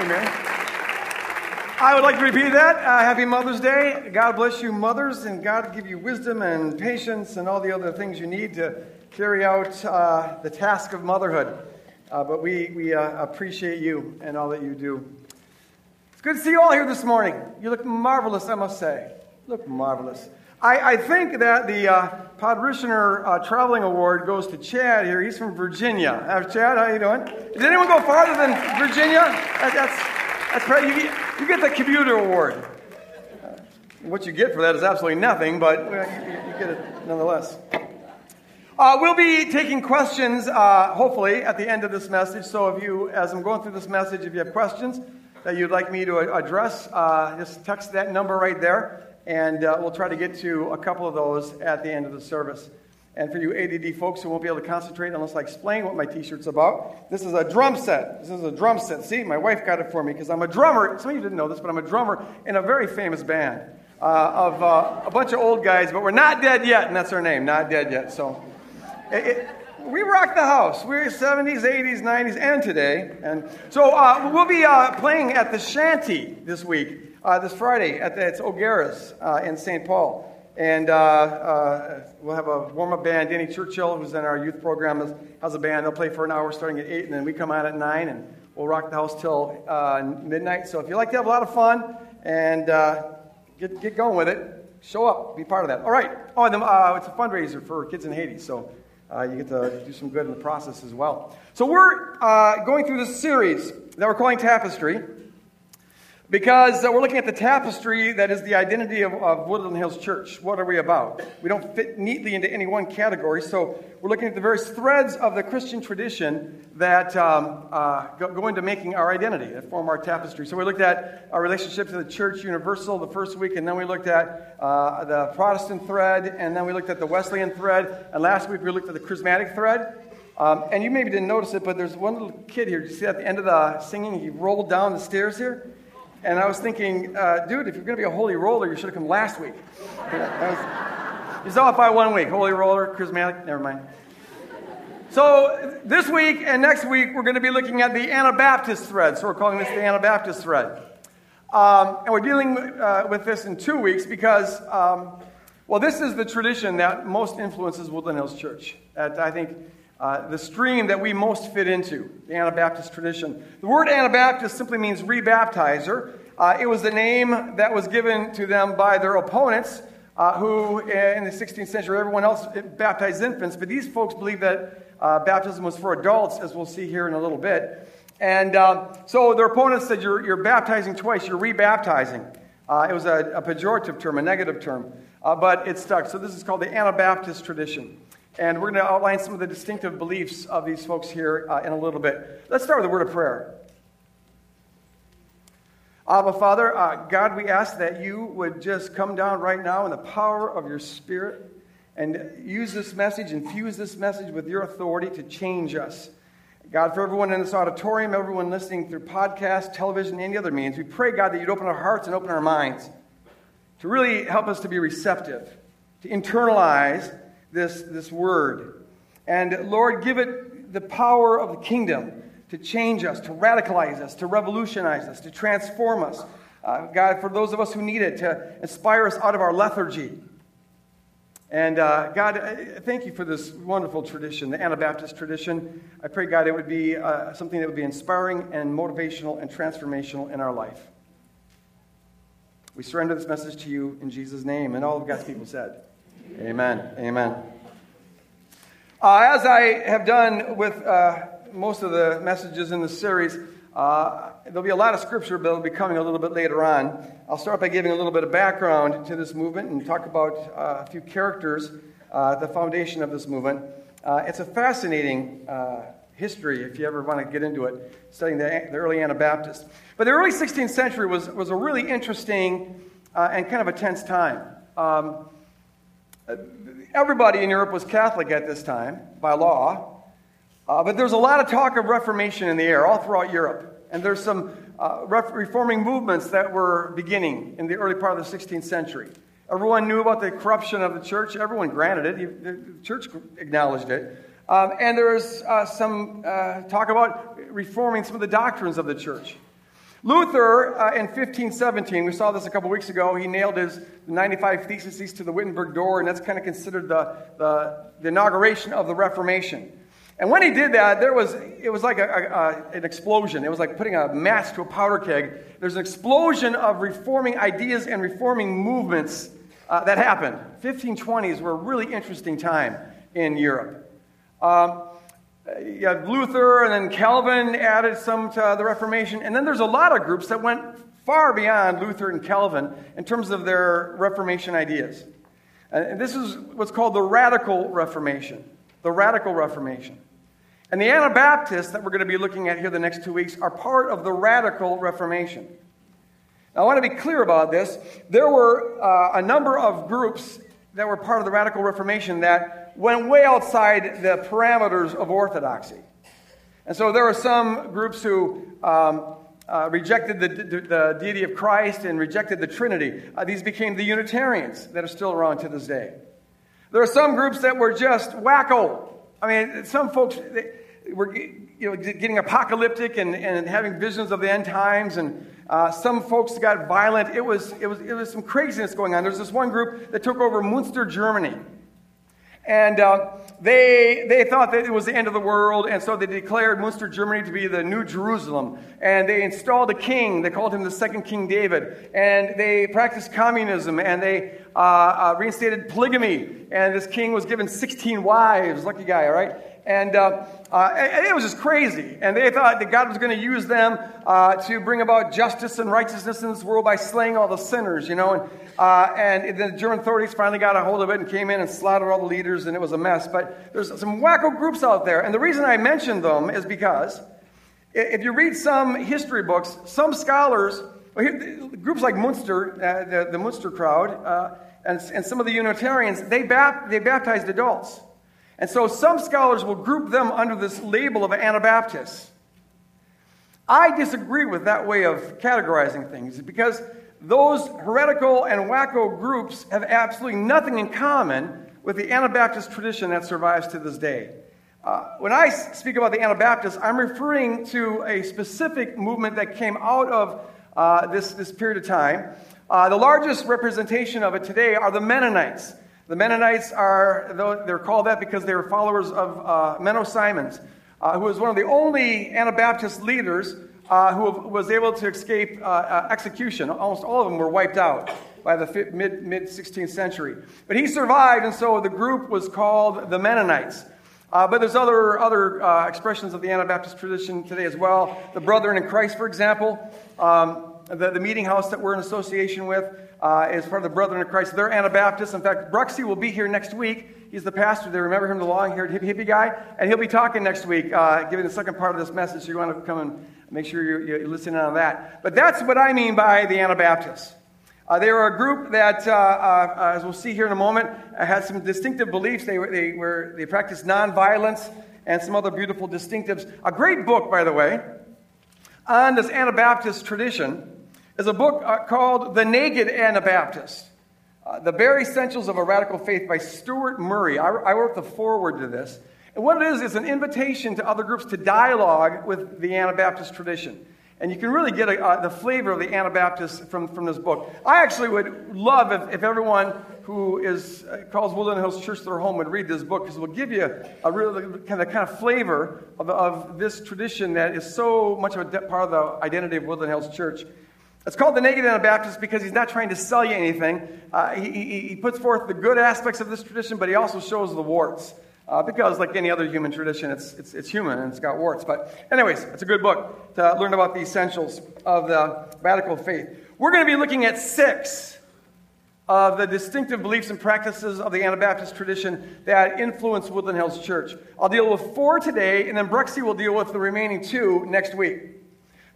Amen. I would like to repeat that. Uh, happy Mother's Day. God bless you, mothers, and God give you wisdom and patience and all the other things you need to carry out uh, the task of motherhood. Uh, but we, we uh, appreciate you and all that you do. It's good to see you all here this morning. You look marvelous, I must say. You look marvelous. I, I think that the uh, uh, Traveling Award goes to Chad here. He's from Virginia. Uh, Chad, how you doing? Did anyone go farther than Virginia? That, that's, that's right. You get, you get the commuter award. Uh, what you get for that is absolutely nothing, but you, you get it nonetheless. Uh, we'll be taking questions, uh, hopefully, at the end of this message. So, if you, as I'm going through this message, if you have questions that you'd like me to address, uh, just text that number right there, and uh, we'll try to get to a couple of those at the end of the service. And for you ADD folks who won't be able to concentrate unless I explain what my t shirt's about, this is a drum set. This is a drum set. See, my wife got it for me because I'm a drummer. Some of you didn't know this, but I'm a drummer in a very famous band uh, of uh, a bunch of old guys, but we're not dead yet, and that's our name, not dead yet. So. It, it, we rock the house. We're 70s, 80s, 90s, and today. And so uh, we'll be uh, playing at the Shanty this week, uh, this Friday. At the, it's O'Gara's uh, in St. Paul. And uh, uh, we'll have a warm up band. Danny Churchill, who's in our youth program, has, a band. They'll play for an hour starting at 8, and then we come out at 9, and we'll rock the house till midnight. So if you like to have a lot of fun and get, get going with it, show up, be part of that. All right. Oh, and then, it's a fundraiser for kids in Haiti. So uh, you get to do some good in the process as well. So, we're uh, going through this series that we're calling Tapestry because uh, we're looking at the tapestry that is the identity of, of, Woodland Hills Church. What are we about? We don't fit neatly into any one category, so we're looking at the various threads of the Christian tradition that um, uh, go, go, into making our identity, that form our tapestry. So we looked at our relationship to the church universal the first week, and then we looked at uh, the Protestant thread, and then we looked at the Wesleyan thread, and last week we looked at the charismatic thread. Um, and you maybe didn't notice it, but there's one little kid here. Did you see at the end of the singing, he rolled down the stairs here? And I was thinking, uh, dude, if you're going to be a holy roller, you should have come last week. He's off by one week. Holy roller, charismatic, never mind. So this week and next week, we're going to be looking at the Anabaptist thread. So we're calling this the Anabaptist thread. Um, and we're dealing uh, with this in two weeks because, um, well, this is the tradition that most influences Woodland Hills Church. That I think uh, the stream that we most fit into, the Anabaptist tradition. The word Anabaptist simply means rebaptizer. Uh, it was the name that was given to them by their opponents, uh, who in the 16th century, everyone else baptized infants, but these folks believed that uh, baptism was for adults, as we'll see here in a little bit. And um, so their opponents said, You're, you're baptizing twice, you're rebaptizing. Uh, it was a, a, pejorative term, a negative term, but it stuck. So this is called the Anabaptist tradition. And we're going to outline some of the distinctive beliefs of these folks here uh, in a little bit. Let's start with a word of prayer. Abba, Father, uh, God, we ask that you would just come down right now in the power of your Spirit and use this message, infuse this message with your authority to change us. God, for everyone in this auditorium, everyone listening through podcast, television, any other means, we pray, God, that you'd open our hearts and open our minds to really help us to be receptive, to internalize this, this word. And Lord, give it the power of the kingdom to change us, to radicalize us, to revolutionize us, to transform us. Uh, God, for those of us who need it, to inspire us out of our lethargy. And uh, God, thank you for this wonderful tradition, the Anabaptist tradition. I pray, God, it would be uh, something that would be inspiring and motivational and transformational in our life. We surrender this message to you in Jesus' name. And all of God's people said, Amen. Amen. Uh, as I have done with uh, most of the messages in the series, uh, there'll be a lot of scripture, it'll be coming a little bit later on. I'll start by giving a little bit of background to this movement and talk about uh, a few characters, uh, the foundation of this movement. Uh, it's a fascinating history if you ever want to get into it, studying the, the early Anabaptists. But the early 16th century was, was a really interesting and kind of a tense time. Um, everybody in Europe was Catholic at this time by law, uh, but there's a lot of talk of Reformation in the air all throughout Europe. And there's some uh, reforming movements that were beginning in the early part of the 16th century. Everyone knew about the corruption of the church. Everyone granted it. The church acknowledged it. Um, and there was uh, some uh, talk about reforming some of the doctrines of the church. Luther, uh, in 1517, we saw this a couple weeks ago, he nailed his 95 Theses to the Wittenberg door, and that's kind of considered the, the, the inauguration of the Reformation. And when he did that, there was, it was like a, a, an explosion. It was like putting a match to a powder keg. There's an explosion of reforming ideas and reforming movements uh, that happened. 1520s were a really interesting time in Europe. Um, you have Luther and then Calvin added some to the Reformation. And then there's a lot of groups that went far beyond Luther and Calvin in terms of their Reformation ideas. And this is what's called the Radical Reformation. The Radical Reformation. And the Anabaptists that we're going to be looking at here the next two weeks are part of the Radical Reformation. Now, I want to be clear about this. There were uh, a number of groups that were part of the Radical Reformation that went way outside the parameters of orthodoxy. And so there are some groups who um, uh, rejected the, the, the, deity of Christ and rejected the Trinity. Uh, these became the Unitarians that are still around to this day. There are some groups that were just wacko. I mean, some folks they were you know, getting apocalyptic and, and having visions of the end times and uh, some folks got violent. It was, it, was, it was some craziness going on. There's this one group that took over Munster, Germany. And uh, they, they thought that it was the end of the world, and so they declared Munster, Germany to be the New Jerusalem. And they installed a king. They called him the second King David. And they practiced communism, and they uh, uh, reinstated polygamy. And this king was given 16 wives. Lucky guy, all right? And, uh, uh, and, it was just crazy. And they thought that God was going to use them uh, to bring about justice and righteousness in this world by slaying all the sinners, you know. And, uh, and the German authorities finally got a hold of it and came in and slaughtered all the leaders, and it was a mess. But there's some wacko groups out there. And the reason I mention them is because if you read some history books, some scholars, groups like Munster, uh, the, the Munster crowd, uh, and, and some of the Unitarians, they, they baptized adults. And so some scholars will group them under this label of Anabaptists. I disagree with that way of categorizing things because those heretical and wacko groups have absolutely nothing in common with the Anabaptist tradition that survives to this day. Uh, when I speak about the Anabaptists, I'm referring to a specific movement that came out of uh, this, this period of time. Uh, the largest representation of it today are the Mennonites. The Mennonites are, they're called that because they were followers of uh, Menno Simons, uh, who was one of the only Anabaptist leaders uh, who was able to escape uh, uh, execution. Almost all of them were wiped out by the mid, mid 16th century. But he survived, and so the group was called the Mennonites. Uh, but there's other, other uh, expressions of the Anabaptist tradition today as well. The Brethren in Christ, for example, um, the, the meeting house that we're in association with uh, is part of the Brethren in Christ. They're Anabaptists. In fact, Bruxy will be here next week. He's the pastor. They remember him, the long haired hippie, hippie guy. And he'll be talking next week, uh, giving the second part of this message. So you want to come and make sure you're, you're listening on that. But that's what I mean by the Anabaptists. Uh, they were a group that, uh, uh, as we'll see here in a moment, uh, had some distinctive beliefs. They, were, they, were, they practiced nonviolence and some other beautiful distinctives. A great book, by the way, on this Anabaptist tradition is a book uh, called The Naked Anabaptist. Uh, the Bare Essentials of a Radical Faith by Stuart Murray. I, I wrote the foreword to this. And what it is, is an invitation to other groups to dialogue with the Anabaptist tradition. And you can really get a, uh, the flavor of the Anabaptists from, from this book. I actually would love if, if everyone who is, uh, calls Woodland Hills Church their home would read this book because it will give you a really kind of, kind of flavor of, of this tradition that is so much of a part of the identity of Woodland Hills Church. It's called the Naked Anabaptist because he's not trying to sell you anything. Uh, he, he, he, puts forth the good aspects of this tradition, but he also shows the warts. Uh, because, like any other human tradition, it's, it's, it's human and it's got warts. But, anyways, it's a good book to learn about the essentials of the radical faith. We're going to be looking at six of the distinctive beliefs and practices of the Anabaptist tradition that influence Woodland Hills Church. I'll deal with four today, and then Bruxy will deal with the remaining two next week.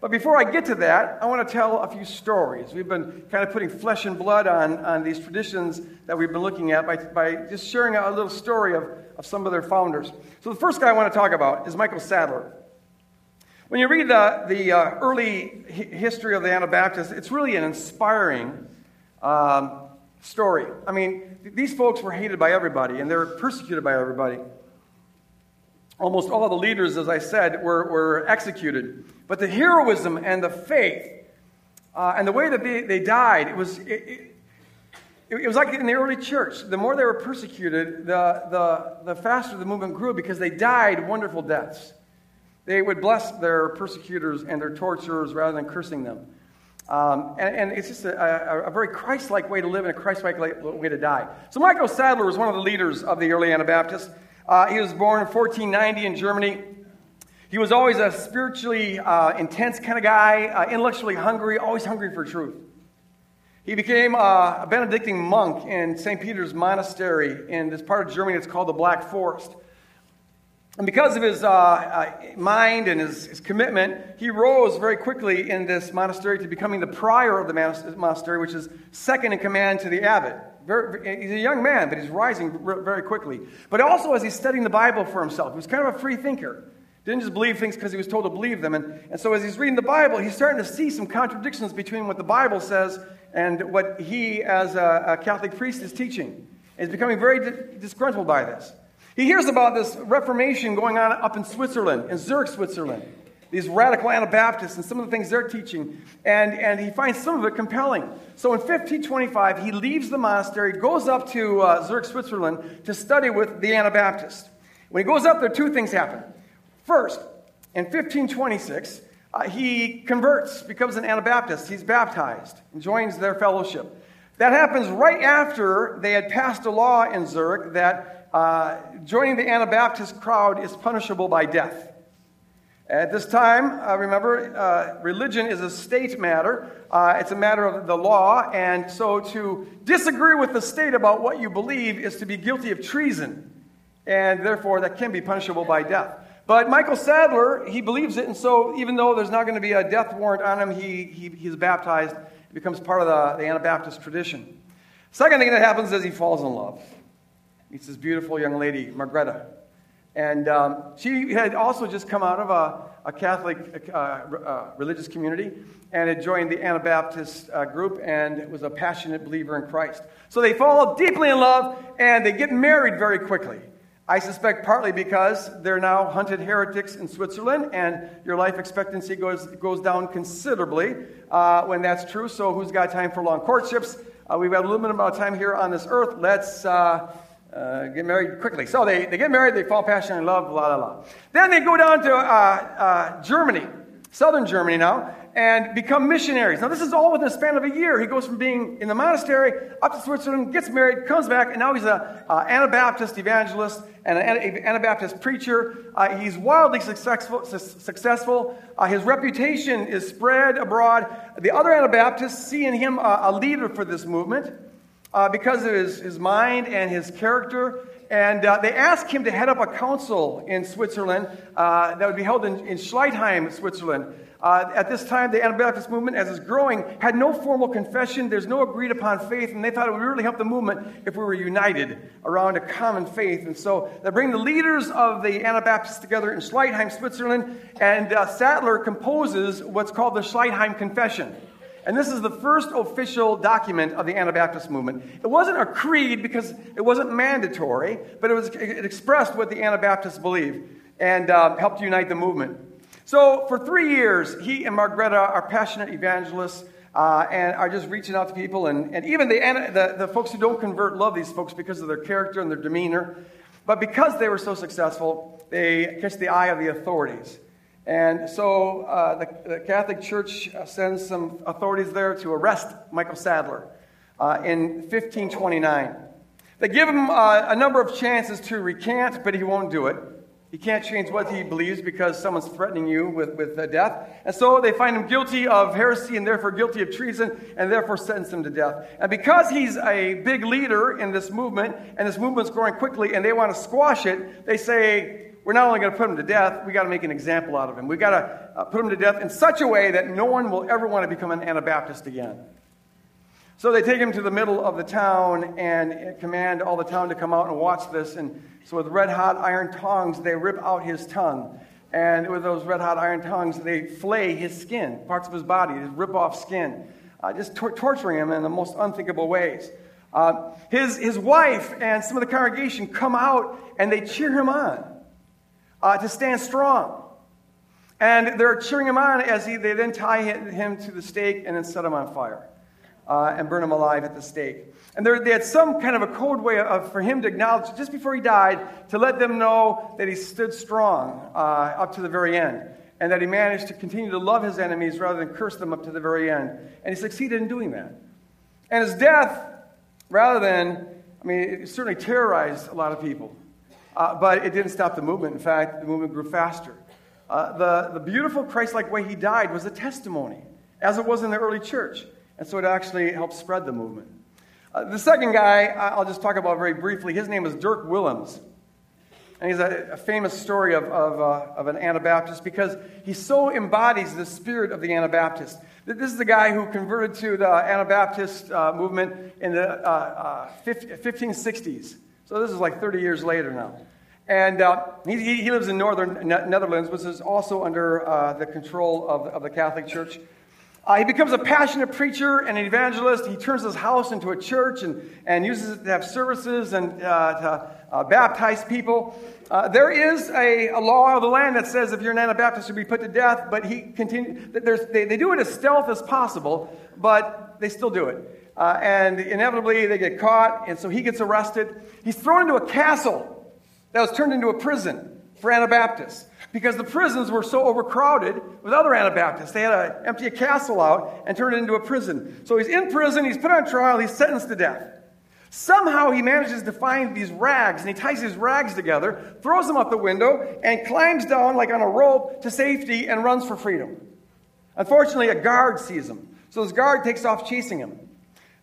But before I get to that, I want to tell a few stories. We've been kind of putting flesh and blood on, on these traditions that we've been looking at by, by just sharing a little story of, of some of their founders. So, the first guy I want to talk about is Michael Sattler. When you read the, the uh, early history of the Anabaptists, it's really an inspiring um, story. I mean, these folks were hated by everybody and they were persecuted by everybody. almost all the leaders, as I said, were, were executed. But the heroism and the faith uh, and the way that they, they died, it was, it, it, it, was like in the early church. The more they were persecuted, the, the, the faster the movement grew because they died wonderful deaths. They would bless their persecutors and their torturers rather than cursing them. Um, and, and, it's just a, a, a very Christ like way to live and a Christ like way to die. So, Michael Sattler was one of the leaders of the early Anabaptists. Uh, he was born in 1490 in Germany. He was always a spiritually uh, intense kind of guy, uh, intellectually hungry, always hungry for truth. He became a Benedictine monk in St. Peter's Monastery in this part of Germany that's called the Black Forest. And because of his uh, uh, mind and his, his, commitment, he rose very quickly in this monastery to becoming the prior of the monastery, which is second in command to the abbot. Very, he's a young man, but he's rising very quickly. But also, as he's studying the Bible for himself, he was kind of a free thinker. Didn't just believe things because he was told to believe them. And, and so, as he's reading the Bible, he's starting to see some contradictions between what the Bible says and what he, as a, a Catholic priest, is teaching. Is becoming very disgruntled by this. He hears about this Reformation going on up in Switzerland, in Zurich, Switzerland. These radical Anabaptists and some of the things they're teaching. And, and he finds some of it compelling. So in 1525, he leaves the monastery, goes up to uh, Zurich, Switzerland to study with the Anabaptists. When he goes up there, two things happen. First, in 1526, uh, he converts, becomes an Anabaptist. He's baptized and joins their fellowship. That happens right after they had passed a law in Zurich that uh, joining the Anabaptist crowd is punishable by death. At this time, uh, remember, uh, religion is a state matter. Uh, it's a matter of the law, and so to disagree with the state about what you believe is to be guilty of treason, and therefore that can be punishable by death. But Michael Sattler, he believes it, and so even though there's not going to be a death warrant on him, he, he he's baptized. He becomes part of the, the Anabaptist tradition. Second thing that happens is he falls in love meets this beautiful young lady, Margreta. And um, she had also just come out of a, a Catholic uh, uh, religious community and had joined the Anabaptist uh, group and was a passionate believer in Christ. So they fall deeply in love and they get married very quickly. I suspect partly because they're now hunted heretics in Switzerland and your life expectancy goes, goes down considerably uh, when that's true. So, who's got time for long courtships? Uh, we've got a limited amount of time here on this earth. Let's uh, uh, get married quickly. So they, they get married, they fall passionately in love, la la la. Then they go down to uh, uh, Germany, southern Germany now, and become missionaries. Now, this is all within a span of a year. He goes from being in the monastery up to Switzerland, gets married, comes back, and now he's an Anabaptist evangelist and an Anabaptist preacher. Uh, he's wildly successful. successful. Uh, his reputation is spread abroad. The other Anabaptists see in him a, a leader for this movement uh, because of his, his mind and his character. And uh, they asked him to head up a council in Switzerland uh, that would be held in, in Schleitheim, Switzerland. Uh, at this time, the Anabaptist movement, as it's growing, had no formal confession. There's no agreed upon faith, and they thought it would really help the movement if we were united around a common faith. And so they bring the leaders of the Anabaptists together in Schleitheim, Switzerland, and uh, Sattler composes what's called the Schleitheim Confession. And this is the first official document of the Anabaptist movement. It wasn't a creed because it wasn't mandatory, but it, was, it expressed what the Anabaptists believe and uh, helped unite the movement. So for three years, he and Margreta are passionate evangelists uh, and are just reaching out to people. And, and even the, the, the folks who don't convert love these folks because of their character and their demeanor. But because they were so successful, they catch the eye of the authorities. And so uh, the, the, Catholic Church uh, sends some authorities there to arrest Michael Sattler uh, in 1529. They give him uh, a number of chances to recant, but he won't do it. He can't change what he believes because someone's threatening you with, with death. And so they find him guilty of heresy and therefore guilty of treason and therefore sentence him to death. And because he's a big leader in this movement and this movement's growing quickly and they want to squash it, they say, we're not only going to put him to death, we got to make an example out of him. We've got to uh, put him to death in such a way that no one will ever want to become an Anabaptist again. So they take him to the middle of the town and command all the town to come out and watch this. And so with red hot iron tongs, they rip out his tongue. And with those red hot iron tongs, they flay his skin, parts of his body, just rip off skin, uh, just tor- torturing him in the most unthinkable ways. Uh, his, his wife and some of the congregation come out and they cheer him on. Uh, to stand strong. And they're cheering him on as he, they then tie him to the stake and then set him on fire uh, and burn him alive at the stake. And they had some kind of a code way of, for him to acknowledge, just before he died, to let them know that he stood strong uh, up to the very end. And that he managed to continue to love his enemies rather than curse them up to the very end. And he succeeded in doing that. And his death, rather than, I mean, it certainly terrorized a lot of people. Uh, but it didn't stop the movement. In fact, the movement grew faster. Uh, the, the beautiful Christ like way he died was a testimony, as it was in the early church. And so it actually helped spread the movement. Uh, the second guy, I'll just talk about very briefly. His name is Dirk Willems. And he's a, a famous story of, of, uh, of an Anabaptist because he so embodies the spirit of the Anabaptist. This is the guy who converted to the Anabaptist uh, movement in the 1560s. So this is like 30 years later now. And uh, he, he, lives in northern Netherlands, which is also under uh, the control of, of, the Catholic Church. Uh, he becomes a passionate preacher and an evangelist. He turns his house into a church and, and uses it to have services and uh, to uh, baptize people. Uh, there is a, a, law of the land that says if you're an Anabaptist, you'll be put to death, but he continue, they, they do it as stealth as possible, but they still do it. Uh, and inevitably, they get caught, and so he gets arrested. He's thrown into a castle that was turned into a prison for Anabaptists because the prisons were so overcrowded with other Anabaptists. They had to empty a castle out and turn it into a prison. So he's in prison, he's put on trial, he's sentenced to death. Somehow he manages to find these rags and he ties his rags together, throws them out the window, and climbs down like on a rope to safety and runs for freedom. Unfortunately, a guard sees him. So this guard takes off chasing him.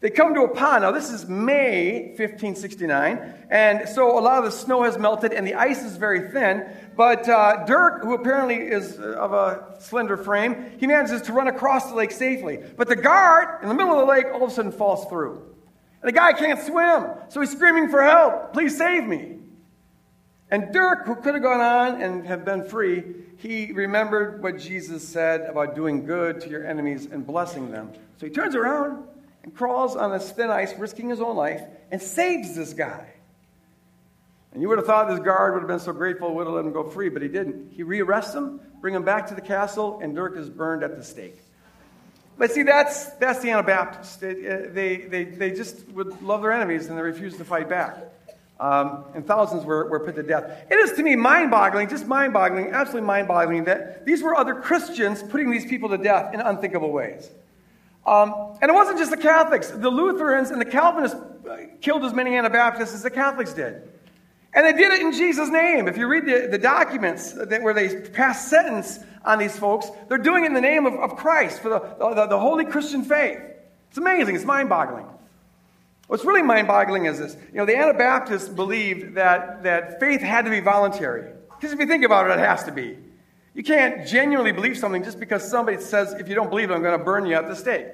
They come to a pond. Now, this is May 1569, and so a lot of the snow has melted and the ice is very thin. But uh, Dirk, who apparently is of a slender frame, he manages to run across the lake safely. But the guard in the middle of the lake all of a sudden falls through. And the guy can't swim, so he's screaming for help. Please save me. And Dirk, who could have gone on and have been free, he remembered what Jesus said about doing good to your enemies and blessing them. So he turns around and crawls on this thin ice, risking his own life, and saves this guy. And you would have thought this guard would have been so grateful, would have let him go free, but he didn't. He rearrests him, bring him back to the castle, and Dirk is burned at the stake. But see, that's, that's the Anabaptists. They, they, they, they just would love their enemies and they refuse to fight back. Um, and thousands were, were put to death. It is to me mind boggling, just mind boggling, absolutely mind boggling, that these were other Christians putting these people to death in unthinkable ways. Um, and it wasn't just the Catholics. The Lutherans and the Calvinists uh, killed as many Anabaptists as the Catholics did. And they did it in Jesus' name. If you read the, the documents that, where they pass sentence on these folks, they're doing it in the name of, of Christ for the, the, the holy Christian faith. It's amazing. It's mind boggling. What's really mind boggling is this. You know, the Anabaptists believed that, that faith had to be voluntary. Because if you think about it, it has to be. You can't genuinely believe something just because somebody says, if you don't believe it, I'm going to burn you at the stake.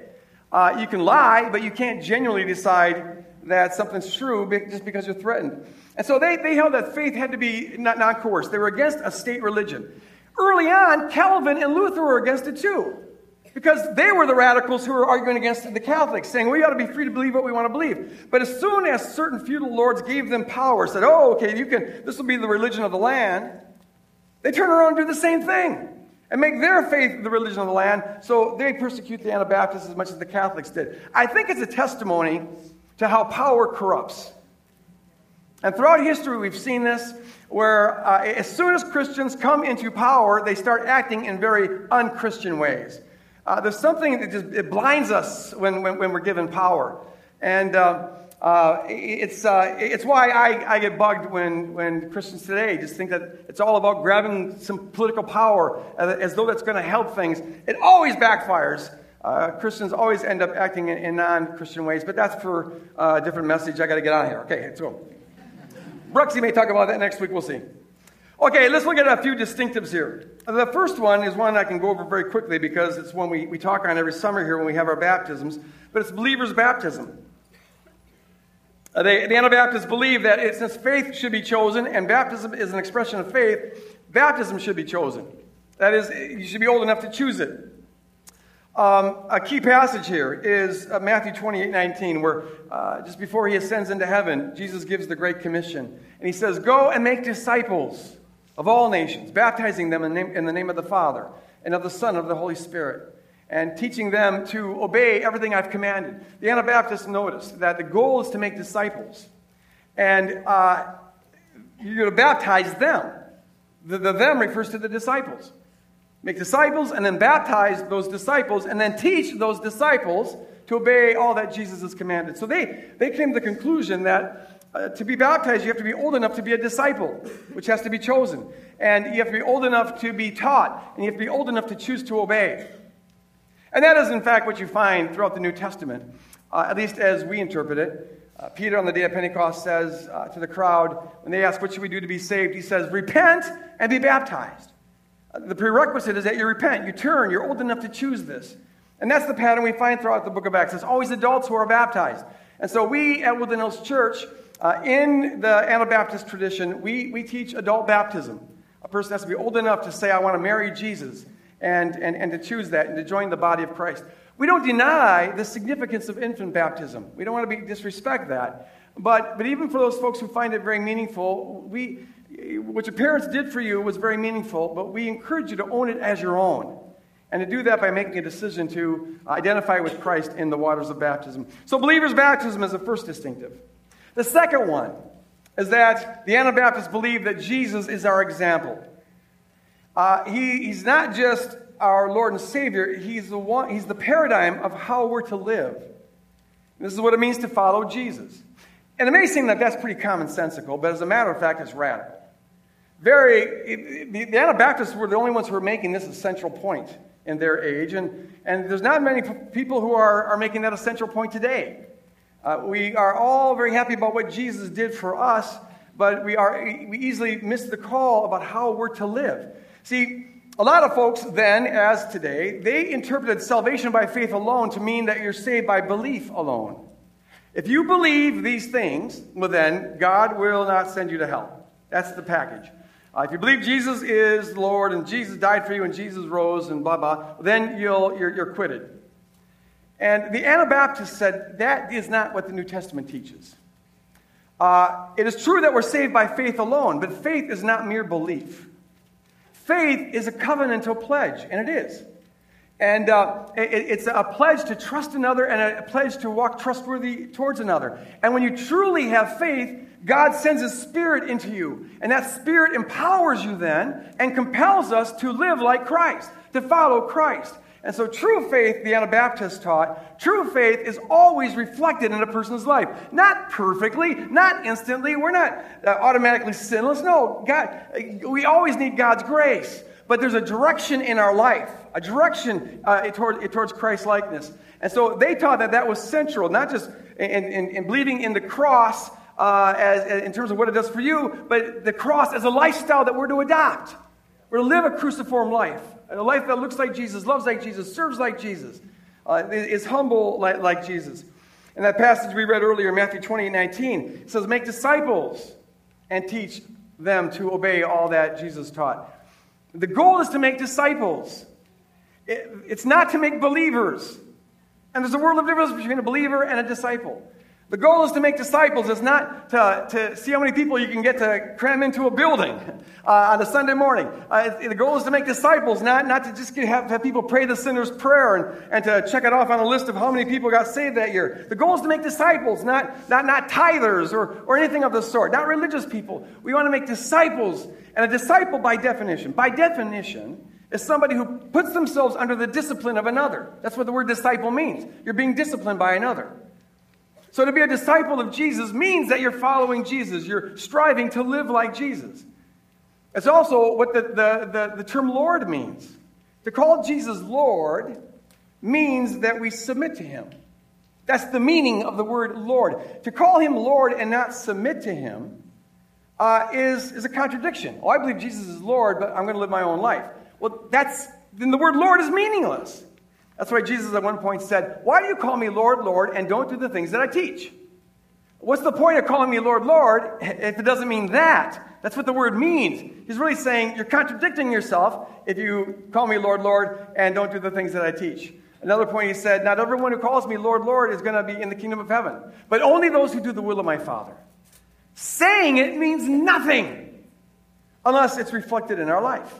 Uh, you can lie, but you can't genuinely decide that something's true just because you're threatened. And so they, they held that faith had to be not non coerced. They were against a state religion. Early on, Calvin and Luther were against it too. Because they were the radicals who were arguing against the Catholics, saying we ought to be free to believe what we want to believe. But as soon as certain feudal lords gave them power, said, oh, okay, you can, this will be the religion of the land, they turn around and do the same thing and make their faith the religion of the land, so they persecute the Anabaptists as much as the Catholics did. I think it's a testimony to how power corrupts. And throughout history, we've seen this where uh, as soon as Christians come into power, they start acting in very unchristian ways. Uh, there's something that just it blinds us when, when, when we're given power. And uh, uh, it's, uh, it's why I, I get bugged when, when Christians today just think that it's all about grabbing some political power as, as though that's going to help things. It always backfires. Uh, Christians always end up acting in, in non Christian ways, but that's for uh, a different message. I got to get out of here. Okay, let's go. Bruxy may talk about that next week. We'll see. Okay, let's look at a few distinctives here. The first one is one I can go over very quickly because it's one we, we talk on every summer here when we have our baptisms, but it's believer's baptism. Uh, the Anabaptists believe that it, since faith should be chosen and baptism is an expression of faith, baptism should be chosen. That is, you should be old enough to choose it. Um, a key passage here is uh, Matthew 28 19, where uh, just before he ascends into heaven, Jesus gives the Great Commission. And he says, Go and make disciples of all nations, baptizing them in name, in the name of the Father and of the Son and of the Holy Spirit, and teaching them to obey everything I've commanded. The Anabaptists noticed that the goal is to make disciples. And uh, you're to baptize them. The, the them refers to the disciples. Make disciples and then baptize those disciples and then teach those disciples to obey all that Jesus has commanded. So they, they came to the conclusion that uh, to be baptized, you have to be old enough to be a disciple, which has to be chosen. And you have to be old enough to be taught, and you have to be old enough to choose to obey. And that is, in fact, what you find throughout the New Testament, uh, at least as we interpret it. Uh, Peter on the day of Pentecost says uh, to the crowd, when they ask, What should we do to be saved? He says, Repent and be baptized. Uh, the prerequisite is that you repent, you turn, you're old enough to choose this. And that's the pattern we find throughout the book of Acts. It's always adults who are baptized. And so we at Woodland Hills Church, uh, in the Anabaptist tradition, we, we teach adult baptism. A person has to be old enough to say, I want to marry Jesus, and, and, and to choose that and to join the body of Christ. We don't deny the significance of infant baptism. We don't want to be, disrespect that. But, but even for those folks who find it very meaningful, we, what your parents did for you was very meaningful, but we encourage you to own it as your own. And to do that by making a decision to identify with Christ in the waters of baptism. So, believer's baptism is the first distinctive. The second one is that the Anabaptists believe that Jesus is our example. Uh, he, he's not just our Lord and Savior, he's the, one, he's the paradigm of how we're to live. This is what it means to follow Jesus. And it may seem that that's pretty commonsensical, but as a matter of fact, it's radical. Very, the Anabaptists were the only ones who were making this a central point in their age, and, and there's not many people who are, are making that a central point today. Uh, we are all very happy about what Jesus did for us, but we, are, we easily miss the call about how we're to live. See, a lot of folks then, as today, they interpreted salvation by faith alone to mean that you're saved by belief alone. If you believe these things, well, then God will not send you to hell. That's the package. Uh, if you believe Jesus is Lord and Jesus died for you and Jesus rose and blah, blah, then you'll, you're, you're quitted. And the Anabaptists said that is not what the New Testament teaches. Uh, it is true that we're saved by faith alone, but faith is not mere belief. Faith is a covenantal pledge, and it is. And uh, it, it's a pledge to trust another and a pledge to walk trustworthy towards another. And when you truly have faith, God sends His Spirit into you. And that Spirit empowers you then and compels us to live like Christ, to follow Christ. And so, true faith, the Anabaptists taught, true faith is always reflected in a person's life. Not perfectly, not instantly. We're not uh, automatically sinless. No, God, we always need God's grace. But there's a direction in our life, a direction uh, toward, towards Christ likeness. And so they taught that that was central, not just in, in, in believing in the cross uh, as, in terms of what it does for you, but the cross as a lifestyle that we're to adopt. We're to live a cruciform life. A life that looks like Jesus, loves like Jesus, serves like Jesus, uh, is humble like, like Jesus. In that passage we read earlier, Matthew 28 19, it says, Make disciples and teach them to obey all that Jesus taught. The goal is to make disciples, it, it's not to make believers. And there's a world of difference between a believer and a disciple. The goal is to make disciples. It's not to, to see how many people you can get to cram into a building uh, on a Sunday morning. Uh, the goal is to make disciples, not, not to just get, have, have people pray the sinner's prayer and, and to check it off on a list of how many people got saved that year. The goal is to make disciples, not, not, not tithers or, or anything of the sort, not religious people. We want to make disciples. And a disciple, by definition, by definition, is somebody who puts themselves under the discipline of another. That's what the word disciple means. You're being disciplined by another. So to be a disciple of Jesus means that you're following Jesus. You're striving to live like Jesus. It's also what the, the, the, the term Lord means. To call Jesus Lord means that we submit to him. That's the meaning of the word Lord. To call him Lord and not submit to him uh, is, is a contradiction. Oh, I believe Jesus is Lord, but I'm going to live my own life. Well, that's then the word Lord is meaningless. That's why Jesus at one point said, Why do you call me Lord, Lord, and don't do the things that I teach? What's the point of calling me Lord, Lord if it doesn't mean that? That's what the word means. He's really saying you're contradicting yourself if you call me Lord, Lord, and don't do the things that I teach. Another point he said, Not everyone who calls me Lord, Lord is going to be in the kingdom of heaven, but only those who do the will of my Father. Saying it means nothing unless it's reflected in our life.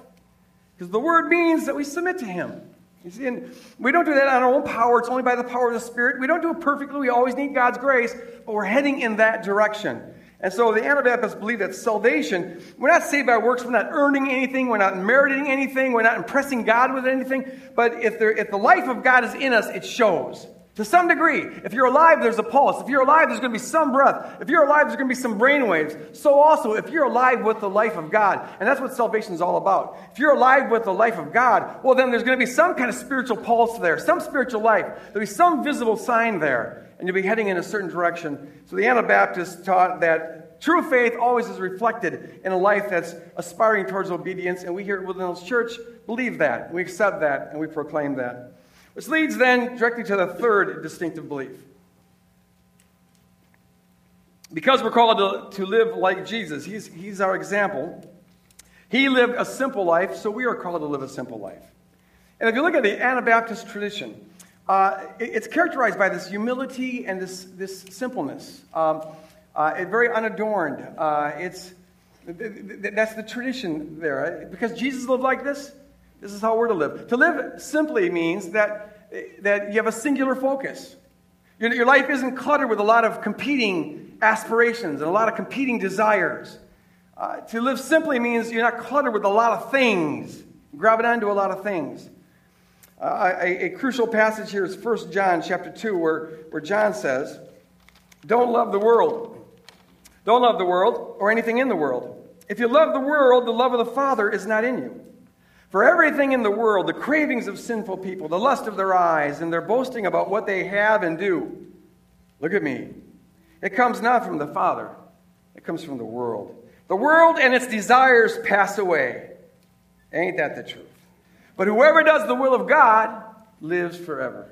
Because the word means that we submit to him. You see, and we don't do that on our own power. It's only by the power of the Spirit. We don't do it perfectly. We always need God's grace, but we're heading in that direction. And so the Anabaptists believe that salvation, we're not saved by works, we're not earning anything, we're not meriting anything, we're not impressing God with anything. But if, there, if the life of God is in us, it shows. To some degree, if you're alive, there's a pulse. If you're alive, there's going to be some breath. If you're alive, there's going to be some brain waves. So also, if you're alive with the life of God, and that's what salvation is all about. If you're alive with the life of God, well, then there's going to be some kind of spiritual pulse there, some spiritual life. There'll be some visible sign there, and you'll be heading in a certain direction. So the Anabaptists taught that true faith always is reflected in a life that's aspiring towards obedience, and we here at Woodlands Church believe that. We accept that, and we proclaim that. Which leads then directly to the third distinctive belief. Because we're called to, to live like Jesus, he's, he's our example. He lived a simple life, so we are called to live a simple life. And if you look at the Anabaptist tradition, uh, it, it's characterized by this humility and this, this simpleness. Um, uh, it's very unadorned. Uh, it's, that's the tradition there. Because Jesus lived like this, this is how we're to live. To live simply means that, that you have a singular focus. Your, your life isn't cluttered with a lot of competing aspirations and a lot of competing desires. Uh, to live simply means you're not cluttered with a lot of things, grabbing onto a lot of things. Uh, a, a, crucial passage here is 1 John chapter 2, where, where John says, Don't love the world. Don't love the world or anything in the world. If you love the world, the love of the Father is not in you. For everything in the world, the cravings of sinful people, the lust of their eyes, and their boasting about what they have and do, look at me. It comes not from the Father, it comes from the world. The world and its desires pass away. Ain't that the truth? But whoever does the will of God lives forever.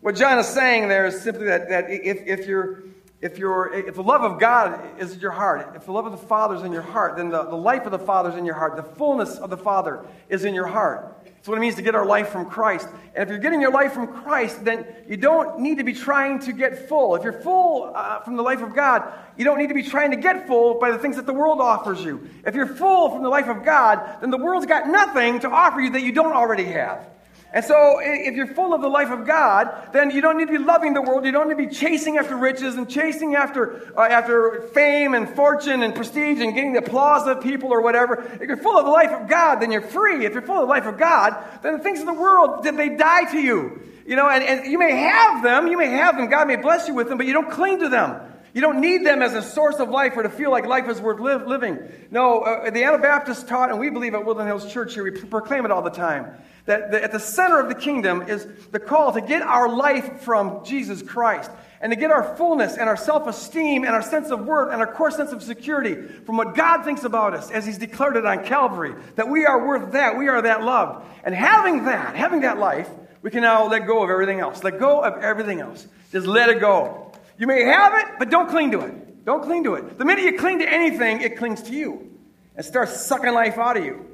What John is saying there is simply that, that if, if you're if, you're, if the love of God is in your heart, if the love of the Father is in your heart, then the, the life of the Father is in your heart. The fullness of the Father is in your heart. That's what it means to get our life from Christ. And if you're getting your life from Christ, then you don't need to be trying to get full. If you're full uh, from the life of God, you don't need to be trying to get full by the things that the world offers you. If you're full from the life of God, then the world's got nothing to offer you that you don't already have. And so, if you're full of the life of God, then you don't need to be loving the world. You don't need to be chasing after riches and chasing after, uh, after fame and fortune and prestige and getting the applause of people or whatever. If you're full of the life of God, then you're free. If you're full of the life of God, then the things of the world, they die to you. You know, and, and you may have them, you may have them, God may bless you with them, but you don't cling to them. You don't need them as a source of life or to feel like life is worth live, living. No, uh, the Anabaptists taught, and we believe at Woodland Hills Church here, we proclaim it all the time that the, at the center of the kingdom is the call to get our life from Jesus Christ and to get our fullness and our self esteem and our sense of worth and our core sense of security from what God thinks about us as He's declared it on Calvary, that we are worth that, we are that loved. And having that, having that life, we can now let go of everything else. Let go of everything else. Just let it go. You may have it, but don't cling to it. Don't cling to it. The minute you cling to anything, it clings to you and starts sucking life out of you.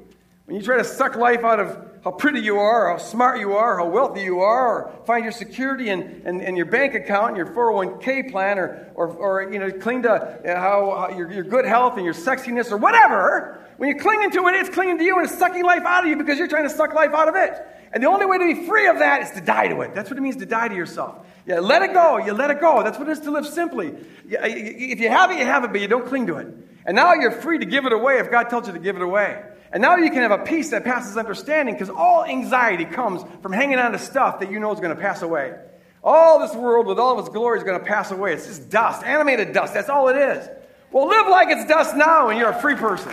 When you try to suck life out of how pretty you are, how smart you are, how wealthy you are, or find your security in, in, in your bank account and your 401k plan, or, or, or you know, cling to uh, how, how your, your good health and your sexiness or whatever, when you're clinging to it, it's clinging to you and it's sucking life out of you because you're trying to suck life out of it. And the only way to be free of that is to die to it. That's what it means to die to yourself. Yeah, let it go. You let it go. That's what it is to live simply. If you have it, you have it, but you don't cling to it. And now you're free to give it away if God tells you to give it away. And now you can have a peace that passes understanding because all anxiety comes from hanging on to stuff that you know is going to pass away. All this world with all of its glory is going to pass away. It's just dust, animated dust. That's all it is. Well, live like it's dust now and you're a free person.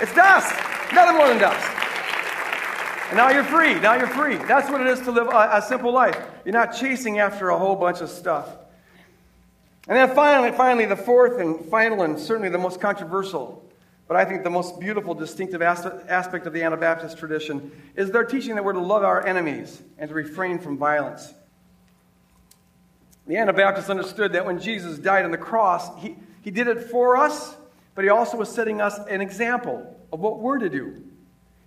It's dust, nothing more than dust. And now you're free. Now you're free. That's what it is to live a, a simple life. You're not chasing after a whole bunch of stuff. And then finally, finally, the fourth and final and certainly the most controversial but I think the most beautiful, distinctive aspect of the Anabaptist tradition is their teaching that we're to love our enemies and to refrain from violence. The Anabaptists understood that when Jesus died on the cross, he, he did it for us, but he also was setting us an example of what we're to do.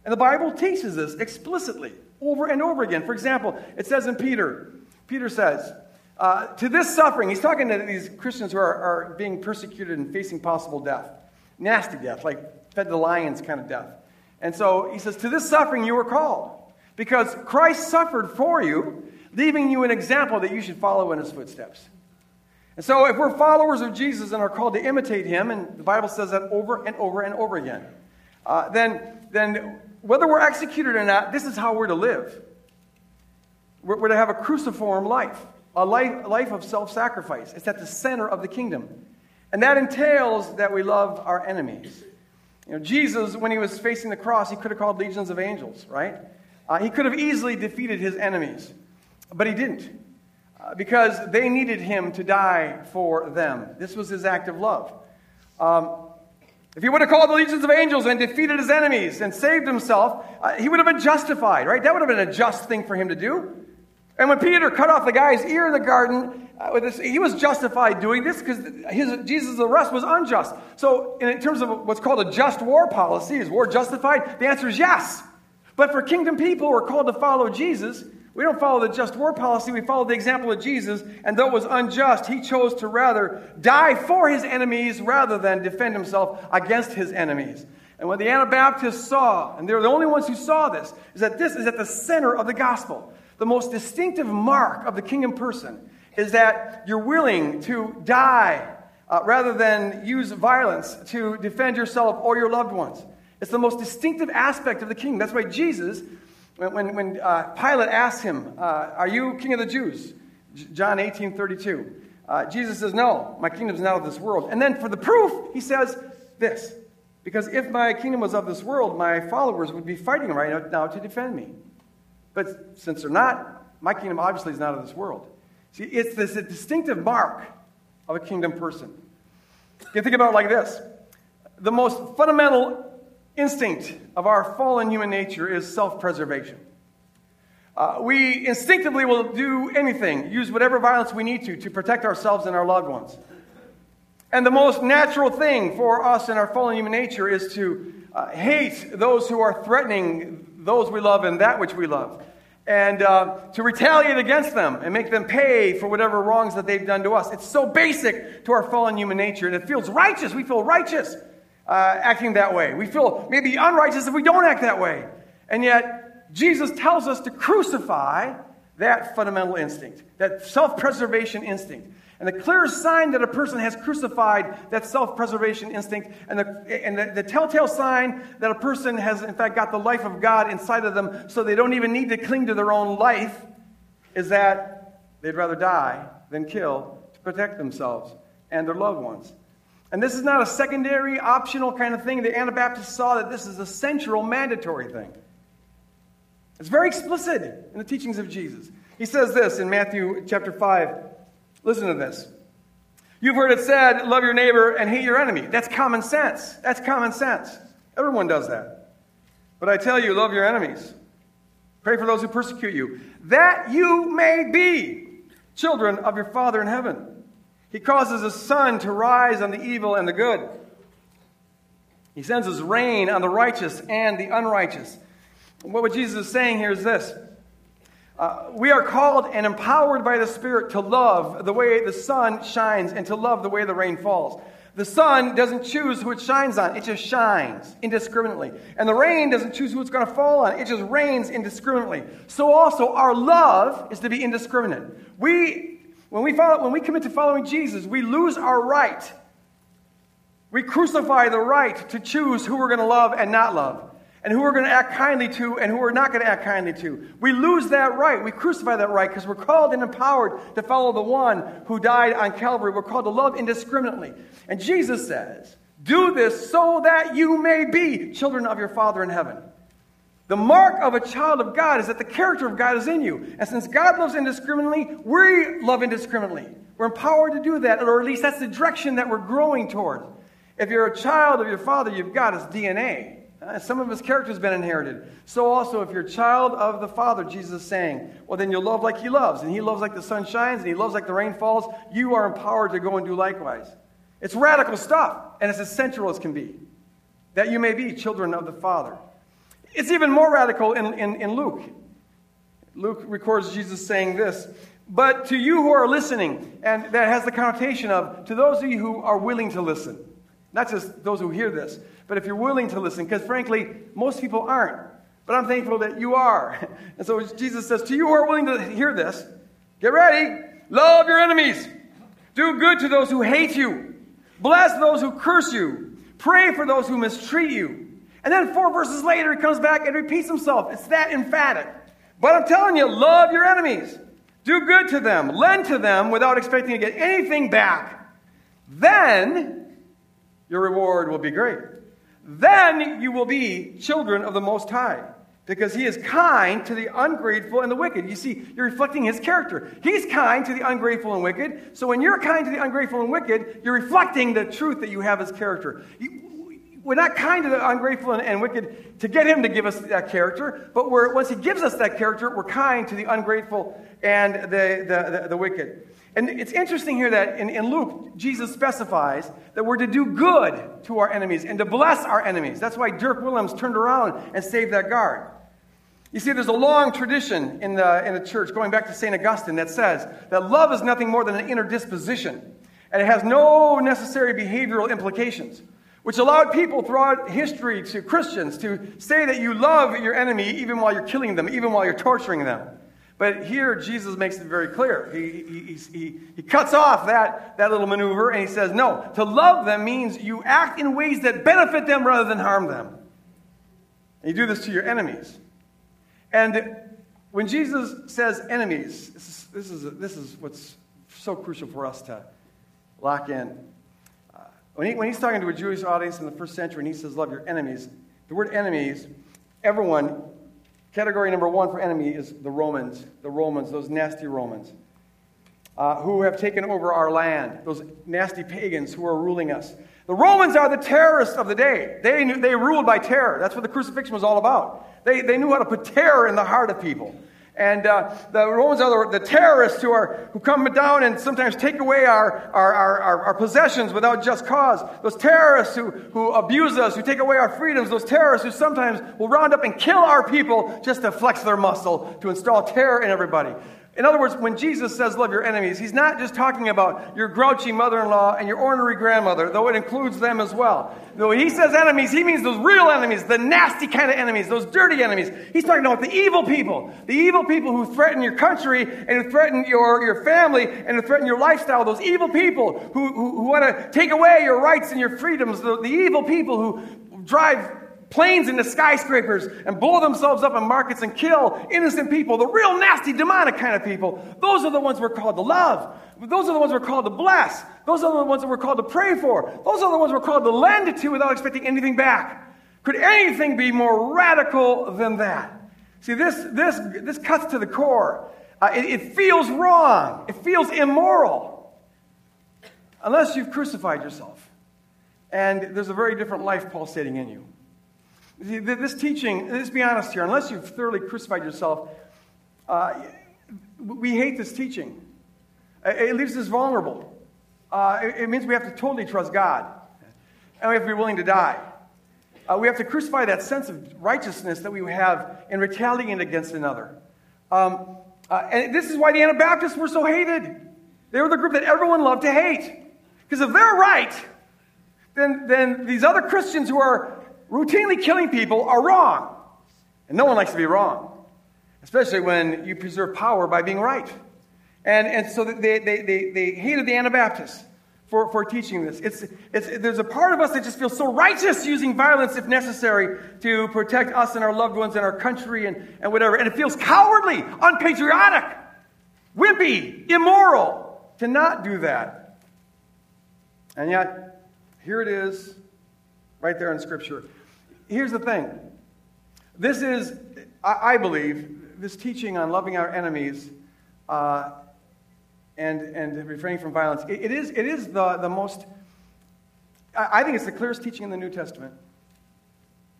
And the Bible teaches this explicitly over and over again. For example, it says in Peter, Peter says, uh, to this suffering, he's talking to these Christians who are, are being persecuted and facing possible death nasty death, like fed the lions kind of death. And so he says, To this suffering you were called, because Christ suffered for you, leaving you an example that you should follow in his footsteps. And so, if we're followers of Jesus and are called to imitate him, and the Bible says that over and over and over again, uh, then, then whether we're executed or not, this is how we're to live. We're, we're to have a cruciform life, a life, a life of self sacrifice. It's at the center of the kingdom. And that entails that we love our enemies. You know, Jesus, when he was facing the cross, he could have called legions of angels, right? Uh, he could have easily defeated his enemies, but he didn't uh, because they needed him to die for them. This was his act of love. Um, if he would have called the legions of angels and defeated his enemies and saved himself, uh, he would have been justified, right? That would have been a just thing for him to do. And when Peter cut off the guy's ear in the garden, Uh, he was justified doing this because Jesus' arrest was unjust. So, in, in terms of what's called a just war policy, is war justified? The answer is yes. But for kingdom people who are called to follow Jesus, we don't follow the just war policy, we follow the example of Jesus. And though it was unjust, he chose to rather die for his enemies rather than defend himself against his enemies. And what the Anabaptists saw, and they're the only ones who saw this, is that this is at the center of the gospel. The most distinctive mark of the kingdom person is that you're willing to die uh, rather than use violence to defend yourself or your loved ones. It's the most distinctive aspect of the kingdom. That's why Jesus, when, when, uh, Pilate asked him, uh, Are you king of the Jews? John 18 32. Uh, Jesus says, No, my kingdom is not of this world. And then for the proof, he says this Because if my kingdom was of this world, my followers would be fighting right now to defend me. But since they're not, my kingdom obviously is not of this world. See, it's this distinctive mark of a kingdom person. You can think about it like this the most fundamental instinct of our fallen human nature is self preservation. Uh, we instinctively will do anything, use whatever violence we need to, to protect ourselves and our loved ones. And the most natural thing for us in our fallen human nature is to uh, hate those who are threatening those we love and that which we love and uh, to retaliate against them and make them pay for whatever wrongs that they've done to us. It's so basic to our fallen human nature, and it feels righteous. We feel righteous uh, acting that way. We feel maybe unrighteous if we don't act that way. And yet, Jesus tells us to crucify that fundamental instinct, that self preservation instinct. And the clearest sign that a person has crucified that self preservation instinct, and, the, and the, the, telltale sign that a person has, in fact, got the life of God inside of them so they don't even need to cling to their own life, is that they'd rather die than kill to protect themselves and their loved ones. And this is not a secondary, optional kind of thing. The Anabaptists saw that this is a central, mandatory thing. It's very explicit in the teachings of Jesus. He says this in Matthew chapter 5 Listen to this. You've heard it said, love your neighbor and hate your enemy. That's common sense. That's common sense. Everyone does that. But I tell you, love your enemies. Pray for those who persecute you, that you may be children of your Father in heaven. He causes his sun to rise on the evil and the good. He sends his rain on the righteous and the unrighteous. What Jesus is saying here is this uh, we are called and empowered by the Spirit to love the way the sun shines and to love the way the rain falls. The sun doesn't choose who it shines on, it just shines indiscriminately. And the rain doesn't choose who it's going to fall on, it just rains indiscriminately. So, also, our love is to be indiscriminate. We, when we, follow, when we commit to following Jesus, we lose our right. We crucify the right to choose who we're going to love and not love and who we're going to act kindly to and who we're not going to act kindly to. We lose that right. We crucify that right because we're called and empowered to follow the one who died on Calvary. We're called to love indiscriminately. And Jesus says, Do this so that you may be children of your Father in heaven. The mark of a child of God is that the character of God is in you. And since God loves indiscriminately, we love indiscriminately. We're empowered to do that, or at least that's the direction that we're growing toward. If you're a child of your Father, you've got his DNA. Uh, some of his character has been inherited. So also, if you're a child of the Father, Jesus is saying, well, then you'll love like he loves. And he loves like the sun shines, and he loves like the rain falls. You are empowered to go and do likewise. It's radical stuff, and it's as central as can be. That you may be children of the Father. It's even more radical in, in, in Luke. Luke records Jesus saying this But to you who are listening, and that has the connotation of to those of you who are willing to listen. Not just those who hear this, but if you're willing to listen, because frankly, most people aren't. But I'm thankful that you are. And so Jesus says, To you who are willing to hear this, get ready, love your enemies, do good to those who hate you, bless those who curse you, pray for those who mistreat you. And then four verses later, he comes back and repeats himself. It's that emphatic. But I'm telling you, love your enemies. Do good to them. Lend to them without expecting to get anything back. Then your reward will be great. Then you will be children of the Most High, because He is kind to the ungrateful and the wicked. You see, you're reflecting His character. He's kind to the ungrateful and wicked. So when you're kind to the ungrateful and wicked, you're reflecting the truth that you have as character. We're not kind to the ungrateful and, and, wicked to get him to give us that character, but once he gives us that character, we're kind to the ungrateful and the, the, the, the wicked. And it's interesting here that in, in Luke, Jesus specifies that we're to do good to our enemies and to bless our enemies. That's why Dirk Willems turned around and saved that guard. You see, there's a long tradition in the, in the church, going back to St. Augustine, that says that love is nothing more than an inner disposition, and it has no necessary behavioral implications which allowed people throughout history to Christians to say that you love your enemy even while you're killing them, even while you're torturing them. But here, Jesus makes it very clear. He, he, he, he cuts off that, that little maneuver and he says, No, to love them means you act in ways that benefit them rather than harm them. And you do this to your enemies. And when Jesus says enemies, this is, this is, this is what's so crucial for us to lock in. Uh, when, he, when he's talking to a Jewish audience in the first century and he says, Love your enemies, the word enemies, everyone, category number one for enemy is the Romans, the Romans, those nasty Romans. Uh, who have taken over our land, those nasty pagans who are ruling us. The Romans are the terrorists of the day. They, knew, they ruled by terror. That's what the crucifixion was all about. They, they knew how to put terror in the heart of people. And uh, the Romans are the, the, terrorists who, are, who come down and sometimes take away our, our, our, our, possessions without just cause. Those terrorists who, who abuse us, who take away our freedoms. Those terrorists who sometimes will round up and kill our people just to flex their muscle, to install terror in everybody. In other words, when Jesus says love your enemies, he's not just talking about your grouchy mother in law and your ornery grandmother, though it includes them as well. No, he says enemies, he means those real enemies, the nasty kind of enemies, those dirty enemies. He's talking about the evil people, the evil people who threaten your country and who threaten your, your family and who threaten your lifestyle, those evil people who, who, who want to take away your rights and your freedoms, the, the evil people who drive planes into skyscrapers and blow themselves up in markets and kill innocent people, the real nasty, demonic kind of people. Those are the ones we're called to love. Those are the ones we're called to bless. Those are the ones that we're called to pray for. Those are the ones we're called to lend to without expecting anything back. Could anything be more radical than that? See, this, this, this cuts to the core. Uh, it, it feels wrong. It feels immoral. Unless you've crucified yourself. And there's a very different life pulsating in you. This teaching, let's be honest here, unless you've thoroughly crucified yourself, uh, we hate this teaching. It leaves us vulnerable. Uh, it, means we have to totally trust God, and we have to be willing to die. Uh, we have to crucify that sense of righteousness that we have in retaliating against another. Um, uh, and this is why the Anabaptists were so hated. They were the group that everyone loved to hate. Because if they're right, then, then these other Christians who are routinely killing people are wrong. And no one likes to be wrong, especially when you preserve power by being right. And, and so they, they, they, they hated the Anabaptists for, for teaching this. It's, it's, there's a part of us that just feels so righteous using violence if necessary to protect us and our loved ones and our country and, and whatever. And it feels cowardly, unpatriotic, wimpy, immoral to not do that. And yet, here it is, right there in Scripture. Here's the thing this is, I, I believe, this teaching on loving our enemies uh, and, and refraining from violence, it, it is, it is the, the most, I, I think it's the clearest teaching in the New Testament.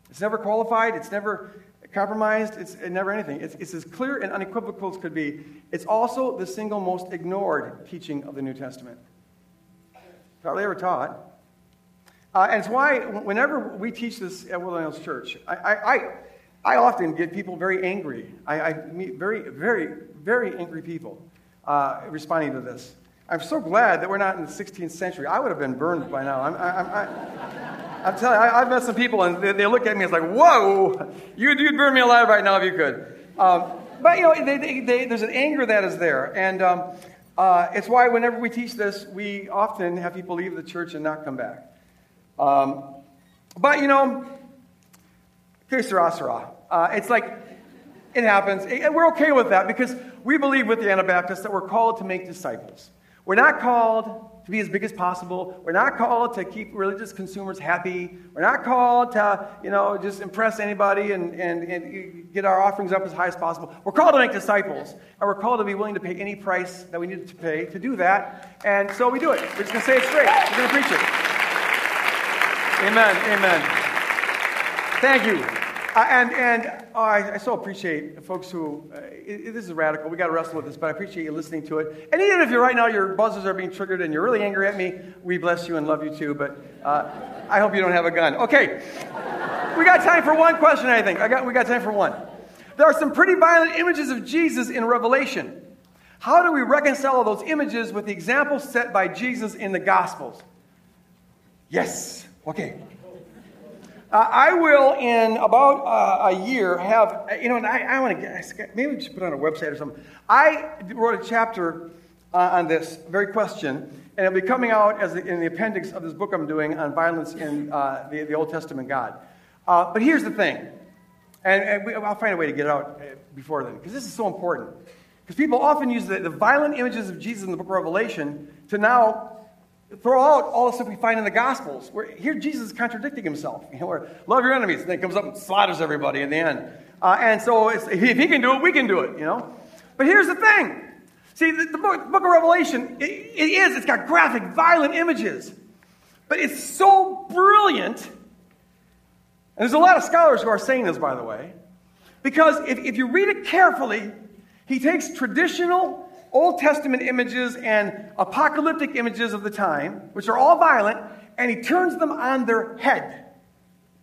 It's never qualified, it's never compromised, it's never anything. It's, it's as clear and unequivocal as could be. It's also the single most ignored teaching of the New Testament. Hardly ever taught. Uh, and it's why, whenever we teach this at Woodland Hills Church, I, I, I, often get people very angry. I, I meet very, very, very angry people uh, responding to this. I'm so glad that we're not in the 16th century. I would have been burned by now. I'm, I, am telling you, I, have met some people and they, they, look at me it's like, whoa, you'd, you'd burn me alive right now if you could. Um, but, you know, they, they, there's an anger that is there. And um, uh, it's why whenever we teach this, we often have people leave the church and not come back. Um, but, you know, que sera, uh, it's like, it happens. And we're okay with that because we believe with the Anabaptists that we're called to make disciples. We're not called to be as big as possible. We're not called to keep religious consumers happy. We're not called to, you know, just impress anybody and, and, and get our offerings up as high as possible. We're called to make disciples, and we're called to be willing to pay any price that we need to pay to do that. And so we do it. We're just going to say it straight. We're going to preach it. Amen. Amen. Thank you. Uh, and and oh, I, I, so appreciate folks who, uh, it, this is radical. We got to wrestle with this, but I appreciate you listening to it. And even if you're right now, your buzzers are being triggered and you're really angry at me, we bless you and love you too, but uh, I hope you don't have a gun. Okay. We got time for one question, I think. I got, we got time for one. There are some pretty violent images of Jesus in Revelation. How do we reconcile those images with the examples set by Jesus in the Gospels? Yes. Okay. Uh, I will, in about uh, a year, have, you know, and I, I want to maybe just put on a website or something. I wrote a chapter uh, on this very question, and it'll be coming out as the, in the appendix of this book I'm doing on violence in uh, the, the, Old Testament God. Uh, but here's the thing, and, and we, I'll find a way to get it out uh, before then, because this is so important. Because people often use the, the violent images of Jesus in the book of Revelation to now throw out all the stuff we find in the Gospels. Where here Jesus is contradicting himself. You know, where love your enemies, and then comes up and slaughters everybody in the end. Uh, and so if he can do it, we can do it. You know. But here's the thing. See, the, the, book, the book, of Revelation, it, it is. It's got graphic, violent images, but it's so brilliant. And there's a lot of scholars who are saying this, by the way, because if, if you read it carefully, he takes traditional Old Testament images and apocalyptic images of the time, which are all violent, and he turns them on their head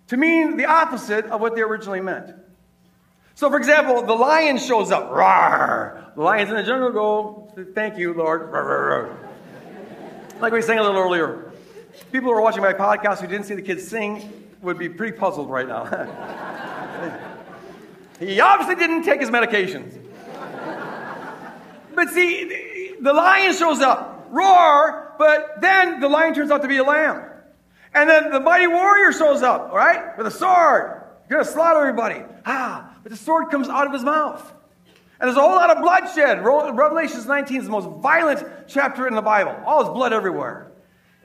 to mean the opposite of what they originally meant. So, for example, the lion shows up. Rawr! The lions in the jungle go, Thank you, Lord. Rawr, rawr, like we sang a little earlier. People who are watching my podcast who didn't see the kids sing would be pretty puzzled right now. he obviously didn't take his medications. But see, the lion shows up, roar, but then the lion turns out to be a lamb. And then the mighty warrior shows up, right, with a sword. To slaughter everybody. Ah, but the sword comes out of his mouth. And there's a whole lot of bloodshed. Revelation 19 is the most violent chapter in the Bible. All his blood everywhere.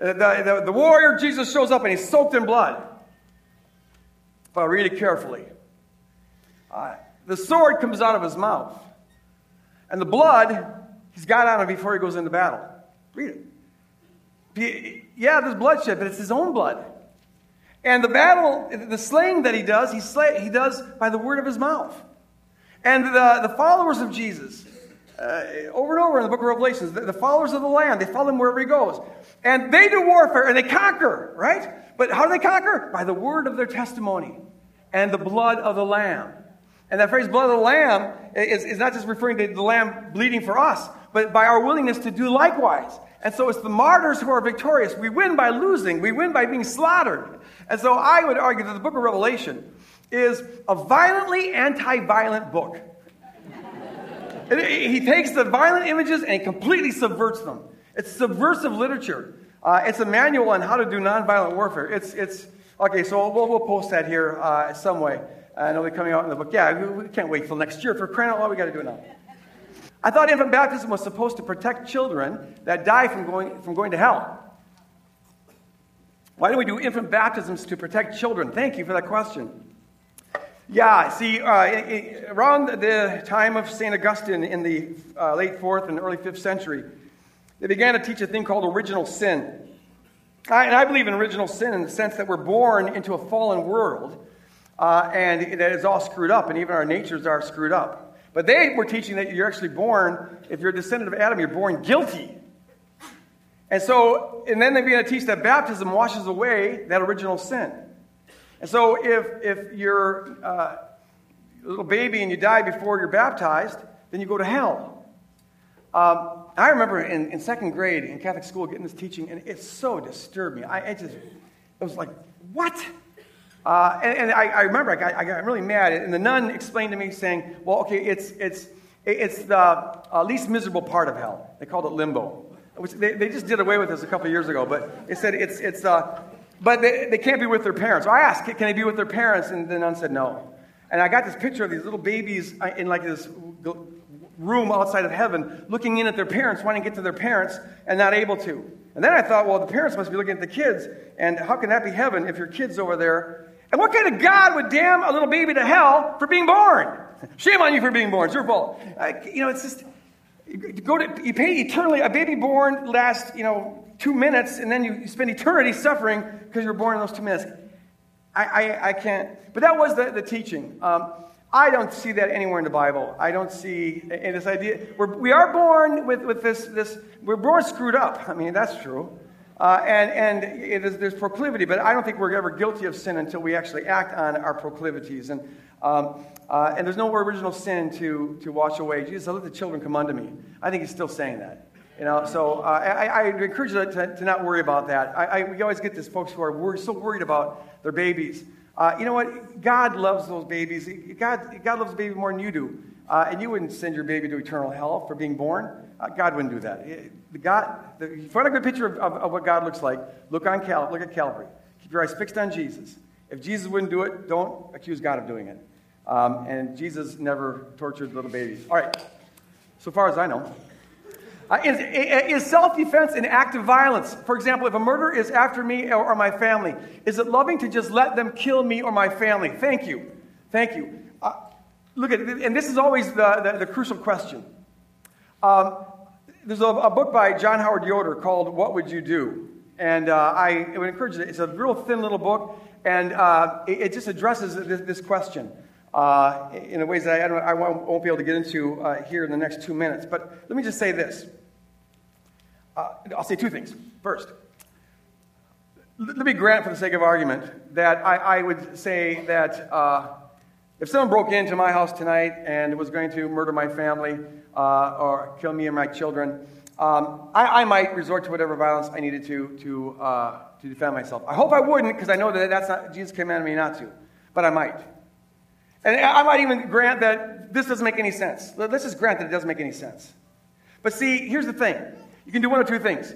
Uh, the, the, the warrior, Jesus, shows up and he's soaked in blood. If I read it carefully, uh, the sword comes out of his mouth. And the blood, he's got on him before he goes into battle. Read it. Yeah, there's bloodshed, but it's his own blood. And the battle, the slaying that he does, he, slay, he does by the word of his mouth. And the, the followers of Jesus, uh, over and over in the book of Revelations, the, the, followers of the Lamb, they follow him wherever he goes. And they do warfare and they conquer, right? But how do they conquer? By the word of their testimony and the blood of the Lamb. And that phrase, blood of the Lamb, is, is not just referring to the Lamb bleeding for us, but by our willingness to do likewise. And so it's the martyrs who are victorious. We win by losing, we win by being slaughtered. And so I would argue that the book of Revelation is a violently anti violent book. he takes the violent images and completely subverts them. It's subversive literature. Uh, it's a manual on how to do nonviolent warfare. It's, it's okay, so we'll, we'll post that here uh, some way and it'll be coming out in the book. Yeah, we can't wait till next year. For crying out loud, we got to do it now. I thought infant baptism was supposed to protect children that die from going, from going to hell. Why do we do infant baptisms to protect children? Thank you for that question. Yeah, see, uh, around the time of St. Augustine in the uh, late 4th and early 5th century, they began to teach a thing called original sin. I, and I believe in original sin in the sense that we're born into a fallen world uh, and that it's all screwed up, and even our natures are screwed up. But they were teaching that you're actually born, if you're a descendant of Adam, you're born guilty. And so, and then they began to teach that baptism washes away that original sin. And so, if, if you're uh, a little baby and you die before you're baptized, then you go to hell. Um, I remember in, in second grade in Catholic school getting this teaching, and it so disturbed me. I, just, it was like, what? Uh, and, and I, I, remember I got, I got really mad, and the nun explained to me, saying, well, okay, it's, it's, it's the uh, least miserable part of hell. They called it limbo. Which they, they just did away with this a couple years ago, but they said it's, it's uh, but they, they can't be with their parents. So I asked, can they be with their parents? And the nun said no. And I got this picture of these little babies uh, in like this room outside of heaven, looking in at their parents, wanting to get to their parents, and not able to. And then I thought, well, the parents must be looking at the kids, and how can that be heaven if your kid's over there? And what kind of God would damn a little baby to hell for being born? Shame on you for being born. It's your fault. you know, it's just you go to you pay eternally. A baby born lasts you know two minutes, and then you spend eternity suffering because you're born in those two minutes. I, I, I can't. But that was the, the teaching. Um, I don't see that anywhere in the Bible. I don't see in this idea. We're, we are born with, with this, this, we're born screwed up. I mean, that's true. Uh, and and is, there's proclivity, but I don't think we're ever guilty of sin until we actually act on our proclivities. And, um, uh, and there's no original sin to, to wash away. Jesus said, let the children come unto me. I think he's still saying that. You know, so uh, I, I, encourage you to, to, not worry about that. I, I, we always get these folks who are worried, so worried about their babies. Uh, you know what? God loves those babies. God, God loves the baby more than you do. Uh, and you wouldn't send your baby to eternal hell for being born. Uh, God wouldn't do that. The God, the, if you a good picture of, of, of, what God looks like, look, on Cal, look at Calvary. Keep your eyes fixed on Jesus. If Jesus wouldn't do it, don't accuse God of doing it. Um, and Jesus never tortured little babies. All right, so far as I know. Uh, is, is self defense an act of violence? For example, if a murderer is after me or, or, my family, is it loving to just let them kill me or my family? Thank you. Thank you. Look at and this is always the, the, the crucial question. Um, there's a, a, book by John Howard Yoder called What Would You Do? And uh, I would encourage it. It's a real thin little book, and uh, it, it, just addresses this, this question. Uh, in ways that I, I, won't be able to get into uh, here in the next two minutes. But let me just say this uh, I'll say two things. First, let me grant, for the sake of argument, that I, I would say that uh, if someone broke into my house tonight and was going to murder my family uh, or kill me and my children, um, I, I, might resort to whatever violence I needed to to, uh, to defend myself. I hope I wouldn't, because I know that that's not Jesus commanded me not to, but I might. And I might even grant that this doesn't make any sense. Let's just grant that it doesn't make any sense. But see, here's the thing you can do one of two things.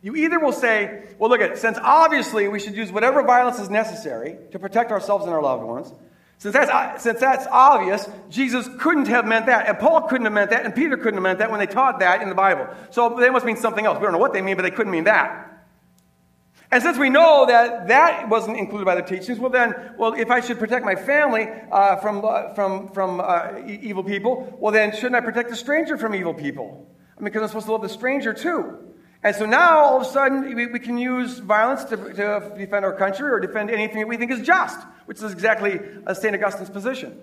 You either will say, well, look at since obviously we should use whatever violence is necessary to protect ourselves and our loved ones, since that's, since that's obvious, Jesus couldn't have meant that, and Paul couldn't have meant that, and Peter couldn't have meant that when they taught that in the Bible. So they must mean something else. We don't know what they mean, but they couldn't mean that. And since we know that that wasn't included by the teachings, well then, well, if I should protect my family uh, from, uh, from, from uh, evil people, well then, shouldn't I protect the stranger from evil people? I mean, because I'm supposed to love the stranger too. And so now, all of a sudden, we, we can use violence to, to, defend our country or defend anything that we think is just, which is exactly St. Augustine's position.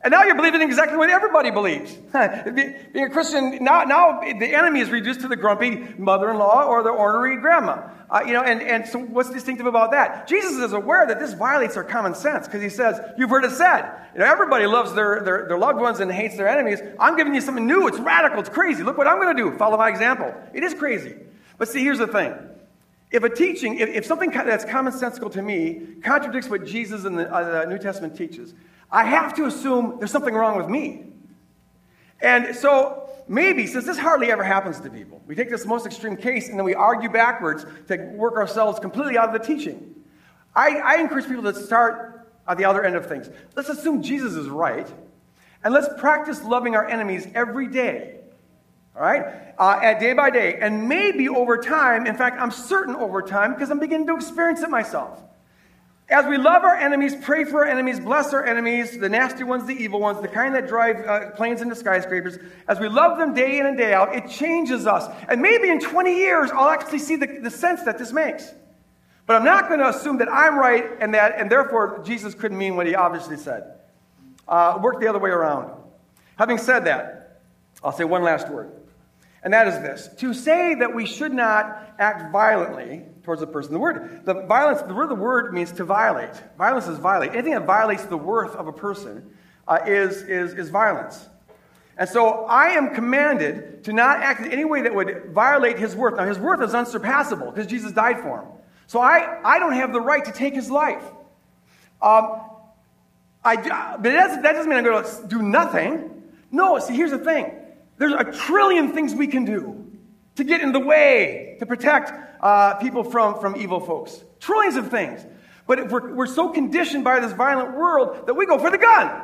And now you're believing exactly what everybody believes. Being a Christian, now, now the enemy is reduced to the grumpy mother in law or the ornery grandma. Uh, you know, and, and so what's distinctive about that? Jesus is aware that this violates our common sense because he says, You've heard it said. You know, everybody loves their, their, their loved ones and hates their enemies. I'm giving you something new. It's radical. It's crazy. Look what I'm going to do. Follow my example. It is crazy. But see, here's the thing. If a teaching, if, if something that's commonsensical to me contradicts what Jesus in the, uh, the New Testament teaches, I have to assume there's something wrong with me. And so maybe, since this hardly ever happens to people, we take this most extreme case and then we argue backwards to work ourselves completely out of the teaching. I, I encourage people to start at the other end of things. Let's assume Jesus is right, and let's practice loving our enemies every day. All right? Uh, at day by day. And maybe over time, in fact, I'm certain over time because I'm beginning to experience it myself. As we love our enemies, pray for our enemies, bless our enemies, the nasty ones, the evil ones, the kind that drive uh, planes into skyscrapers, as we love them day in and day out, it changes us. And maybe in 20 years, I'll actually see the, the sense that this makes. But I'm not going to assume that I'm right and that, and therefore Jesus couldn't mean what he obviously said. Uh, work the other way around. Having said that, I'll say one last word. And that is this to say that we should not act violently towards a person. The word, the violence, the word, the word means to violate. Violence is violate. Anything that violates the worth of a person uh, is, is, is violence. And so I am commanded to not act in any way that would violate his worth. Now, his worth is unsurpassable because Jesus died for him. So I, I don't have the right to take his life. Um, I, but that doesn't mean I'm going to do nothing. No, see, here's the thing there's a trillion things we can do to get in the way, to protect uh, people from, from evil folks. Trillions of things. But we're, we're so conditioned by this violent world that we go for the gun.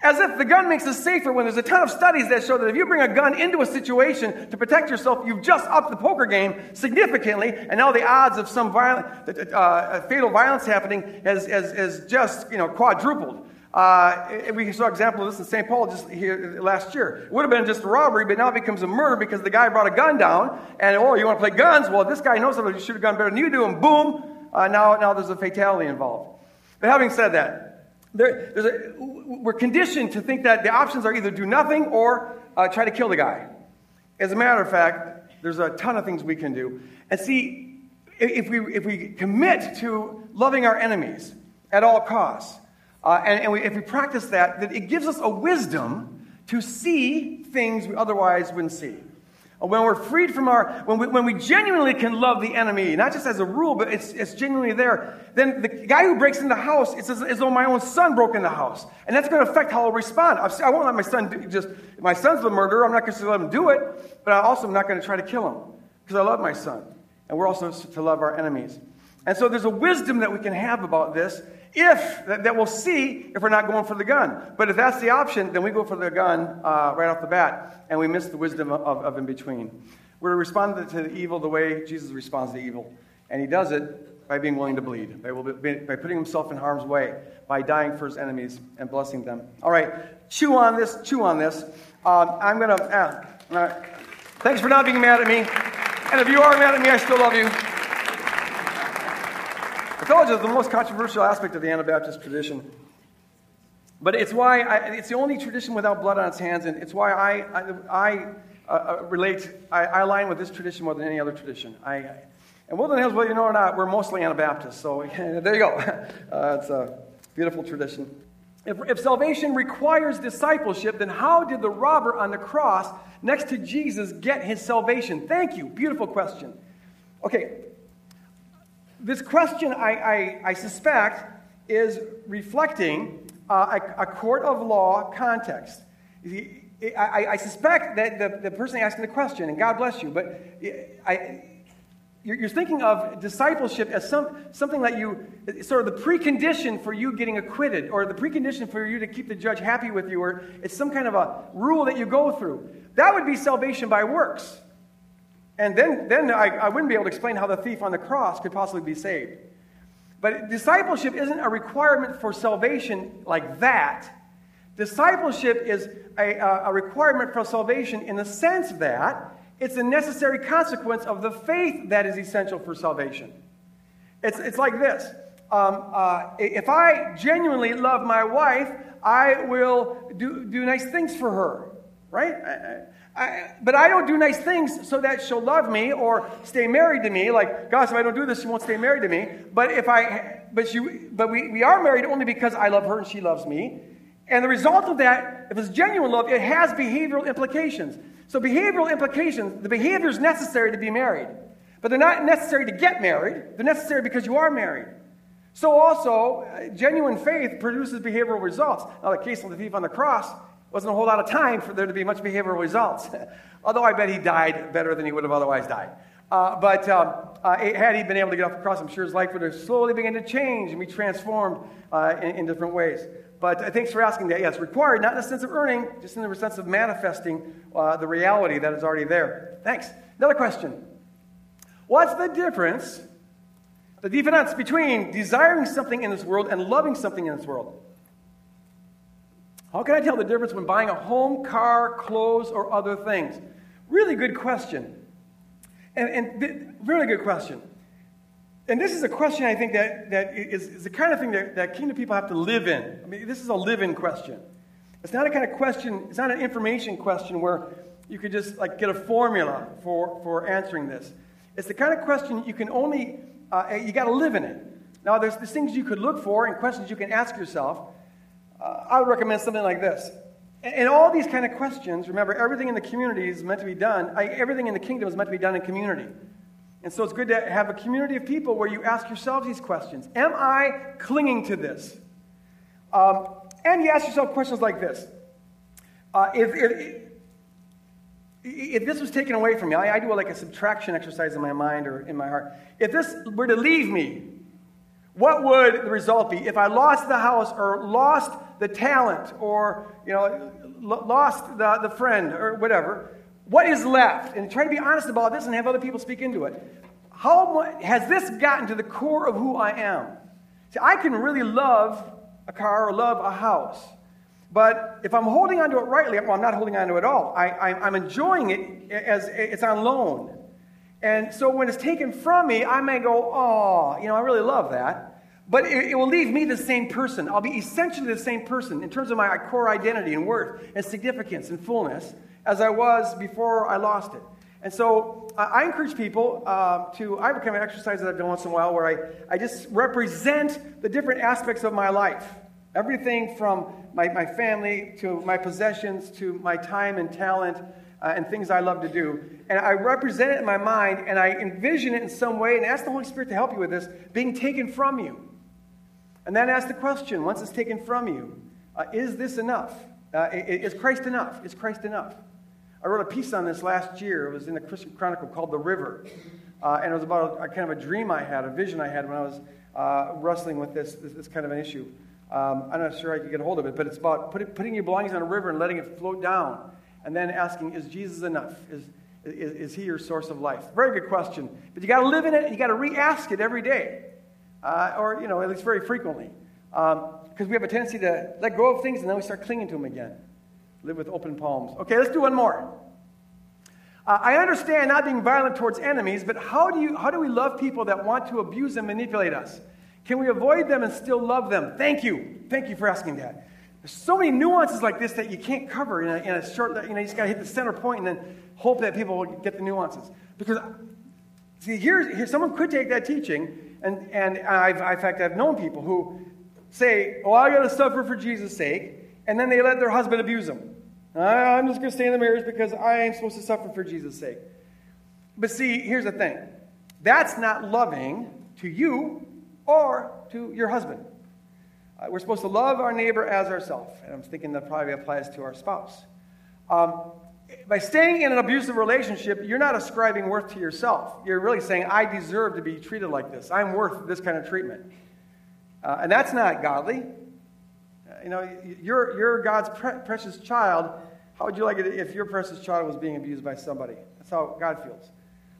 As if the gun makes us safer when there's a ton of studies that show that if you bring a gun into a situation to protect yourself, you've just upped the poker game significantly, and now the odds of some violent, uh, uh fatal violence happening has, has, has just you know, quadrupled. Uh, we saw an example of this in St. Paul just here last year. It would have been just a robbery, but now it becomes a murder because the guy brought a gun down, and oh, you want to play guns? Well, this guy knows how to shoot a gun better than you do, and boom, uh, now, now there's a fatality involved. But having said that, there, a, we're conditioned to think that the options are either do nothing or uh, try to kill the guy. As a matter of fact, there's a ton of things we can do. And see, if we, if we commit to loving our enemies at all costs, uh, and, and we, if we practice that, that it gives us a wisdom to see things we otherwise wouldn't see when we're freed from our, when we, when we genuinely can love the enemy, not just as a rule, but it's, it's genuinely there, then the guy who breaks in the house, it's as, as though my own son broke in the house. And that's going to affect how I'll respond. I've, I won't let my son do, just, my son's the murderer, I'm not going to let him do it, but I also am not going to try to kill him because I love my son. And we're also to love our enemies. And so there's a wisdom that we can have about this if that, we'll see if we're not going for the gun. But if that's the option, then we go for the gun uh, right off the bat, and we miss the wisdom of, of in between. We're to respond to the evil the way Jesus responds to evil, and he does it by being willing to bleed, by, by putting himself in harm's way, by dying for his enemies and blessing them. All right, chew on this, chew on this. Um, I'm going to. Uh, thanks for not being mad at me. And if you are mad at me, I still love you you it's the most controversial aspect of the Anabaptist tradition. But it's why I, it's the only tradition without blood on its hands, and it's why I, I, I uh, uh relate, I, I, align with this tradition more than any other tradition. I, and Woodland Hills, whether you know or not, we're mostly Anabaptists, so there you go. Uh, it's a beautiful tradition. If, if salvation requires discipleship, then how did the robber on the cross next to Jesus get his salvation? Thank you. Beautiful question. Okay, this question, I, I, I suspect, is reflecting uh, a, a, court of law context. I, I, suspect that the, the person asking the question, and God bless you, but I, you're thinking of discipleship as some, something that you, sort of the precondition for you getting acquitted, or the precondition for you to keep the judge happy with you, or it's some kind of a rule that you go through. That would be salvation by works. And then, then I, I wouldn't be able to explain how the thief on the cross could possibly be saved. But discipleship isn't a requirement for salvation like that. Discipleship is a, a, requirement for salvation in the sense that it's a necessary consequence of the faith that is essential for salvation. It's, it's like this um, uh, if I genuinely love my wife, I will do, do nice things for her, right? I, but I don't do nice things so that she'll love me or stay married to me. Like, gosh, if I don't do this, she won't stay married to me. But if I, but she, but we, we are married only because I love her and she loves me. And the result of that, if it's genuine love, it has behavioral implications. So behavioral implications, the behavior is necessary to be married. But they're not necessary to get married. They're necessary because you are married. So also, uh, genuine faith produces behavioral results. Now, the case of the thief on the cross, wasn't a whole lot of time for there to be much behavioral results. Although I bet he died better than he would have otherwise died. Uh, but um, uh, had he been able to get off the cross, I'm sure his life would have slowly begun to change and be transformed uh, in, in, different ways. But uh, thanks for asking that. Yes, required, not in the sense of earning, just in the sense of manifesting uh, the reality that is already there. Thanks. Another question What's the difference, the difference between desiring something in this world and loving something in this world? How can I tell the difference when buying a home, car, clothes, or other things? Really good question. And, and really good question. And this is a question I think that, that is, is the kind of thing that, that kingdom people have to live in. I mean, this is a live in question. It's not a kind of question, it's not an information question where you could just like get a formula for, for answering this. It's the kind of question you can only, uh, you got to live in it. Now, there's, there's things you could look for and questions you can ask yourself. Uh, I would recommend something like this And all these kind of questions, remember, everything in the community is meant to be done, everything in the kingdom is meant to be done in community. And so it's good to have a community of people where you ask yourselves these questions Am I clinging to this? Um, and you ask yourself questions like this uh, if, if, if, this was taken away from me, I, I do like a subtraction exercise in my mind or in my heart. If this were to leave me, what would the result be if I lost the house or lost the talent or you know lost the, the friend or whatever? What is left? And try to be honest about this and have other people speak into it. How has this gotten to the core of who I am? See, I can really love a car or love a house. But if I'm holding onto it rightly, well, I'm not holding onto it at all. I, am enjoying it as it's on loan. And so when it's taken from me, I may go, oh, you know, I really love that. But it, it, will leave me the same person. I'll be essentially the same person in terms of my core identity and worth and significance and fullness as I was before I lost it. And so I encourage people uh, to, I have kind of exercise that I've done once in a while where I, I just represent the different aspects of my life. Everything from my, my family to my possessions to my time and talent uh, and things I love to do. And I represent it in my mind and I envision it in some way and ask the Holy Spirit to help you with this being taken from you. And then ask the question once it's taken from you uh, is this enough? Uh, is Christ enough? Is Christ enough? I wrote a piece on this last year. It was in the Christian Chronicle called The River. Uh, and it was about a, a, kind of a dream I had, a vision I had when I was uh, wrestling with this, this, this, kind of an issue. Um, I'm not sure I could get a hold of it, but it's about putting, putting your belongings on a river and letting it float down. And then asking, is Jesus enough? Is, is, is he your source of life? Very good question. But you got to live in it and you got to re ask it every day. Uh, or, you know, at least very frequently. Because um, we have a tendency to let go of things and then we start clinging to them again. Live with open palms. Okay, let's do one more. Uh, I understand not being violent towards enemies, but how do, you, how do we love people that want to abuse and manipulate us? Can we avoid them and still love them? Thank you. Thank you for asking that. There's so many nuances like this that you can't cover in a, in a short, you know, you just got to hit the center point and then hope that people will get the nuances. Because, see, here, here someone could take that teaching, and, and I've, in fact, I've known people who say, oh, I got to suffer for Jesus' sake, and then they let their husband abuse them. I'm just going to stay in the marriage because I am supposed to suffer for Jesus' sake. But see, here's the thing that's not loving to you or to your husband. Uh, we're supposed to love our neighbor as ourselves. And I'm thinking that probably applies to our spouse. Um, by staying in an abusive relationship, you're not ascribing worth to yourself. You're really saying, I deserve to be treated like this. I'm worth this kind of treatment. Uh, and that's not godly you know, you're, you're God's pre- precious child. How would you like it if your precious child was being abused by somebody? That's how God feels.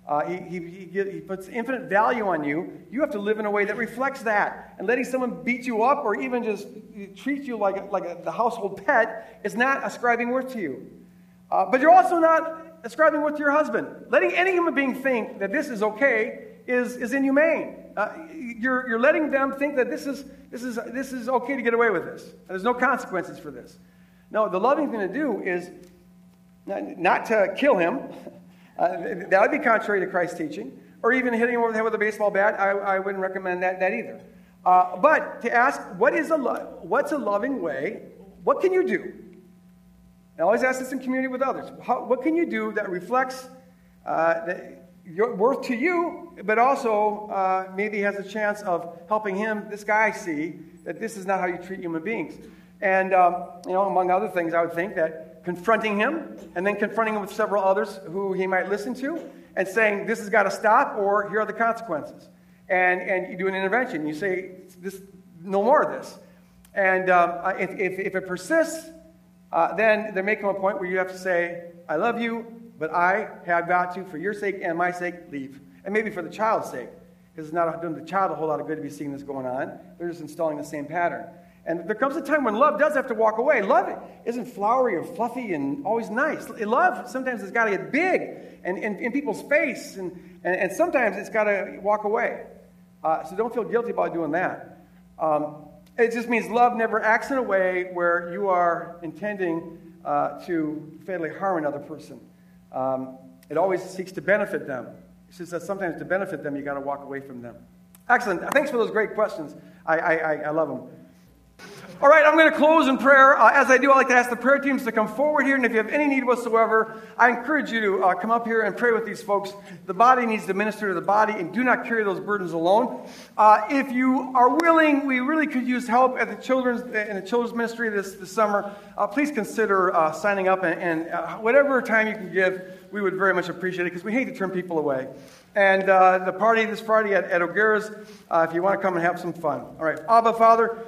Uh, he, he, he, he, puts infinite value on you. You have to live in a way that reflects that. And letting someone beat you up or even just treat you like, like a, the household pet is not ascribing worth to you. Uh, but you're also not ascribing to your husband. Letting any human being think that this is okay is, is inhumane. Uh, you're, you're letting them think that this is, this, is, this is okay to get away with this. There's no consequences for this. No, the loving thing to do is not, not to kill him. Uh, that would be contrary to Christ's teaching. Or even hitting him over the head with a baseball bat. I, I wouldn't recommend that, that either. Uh, but to ask, what is a lo- what's a loving way? What can you do? I always ask this in community with others. How, what can you do that reflects uh, your worth to you, but also uh, maybe has a chance of helping him, this guy, see that this is not how you treat human beings. And, um, you know, among other things, I would think that confronting him and then confronting him with several others who he might listen to and saying, this has got to stop or here are the consequences. And, and you do an intervention. You say, this, no more of this. And um, if, if, if, it persists, uh, then there may come a point where you have to say, I love you, but I have got to, for your sake and my sake, leave. And maybe for the child's sake, because it's not doing the child a whole lot of good to be seeing this going on. They're just installing the same pattern. And there comes a time when love does have to walk away. Love isn't flowery or fluffy and always nice. Love sometimes has got to get big and in people's face, and, and, and, sometimes it's got to walk away. Uh, so don't feel guilty about doing that. Um, it just means love never acts in a way where you are intending uh, to fatally harm another person. Um, it always seeks to benefit them. It's just that sometimes to benefit them, you got to walk away from them. Excellent. Thanks for those great questions. I, I, I love them. All right, I'm going to close in prayer. Uh, as I do, I'd like to ask the prayer teams to come forward here, and if you have any need whatsoever, I encourage you to uh, come up here and pray with these folks. The body needs to minister to the body, and do not carry those burdens alone. Uh, if you are willing, we really could use help at the children's in the children's ministry this, this summer. Uh, please consider uh, signing up, and, and uh, whatever time you can give, we would very much appreciate it because we hate to turn people away. And the party this Friday at, at O'Gara's, if you want to come and have some fun. All right, Abba, Father.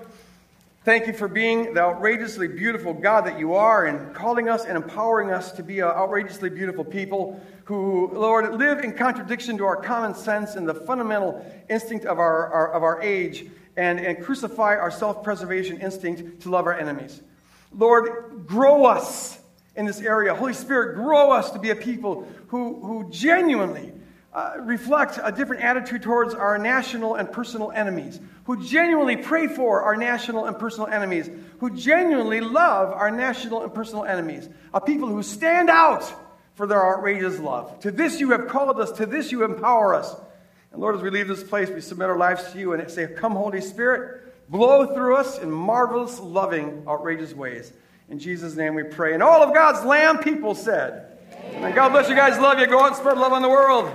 Thank you for being the outrageously beautiful God that you are and calling us and empowering us to be an outrageously beautiful people who, Lord, live in contradiction to our common sense and the fundamental instinct of our, our of our age and, and crucify our self preservation instinct to love our enemies. Lord, grow us in this area. Holy Spirit, grow us to be a people who, who genuinely uh, reflect a different attitude towards our national and personal enemies, who genuinely pray for our national and personal enemies, who genuinely love our national and personal enemies, a people who stand out for their outrageous love. To this you have called us, to this you empower us. And Lord, as we leave this place, we submit our lives to you and say, Come, Holy Spirit, blow through us in marvelous, loving, outrageous ways. In Jesus' name we pray. And all of God's lamb people said, Amen. And God bless you guys. Love you. Go out and spread love on the world.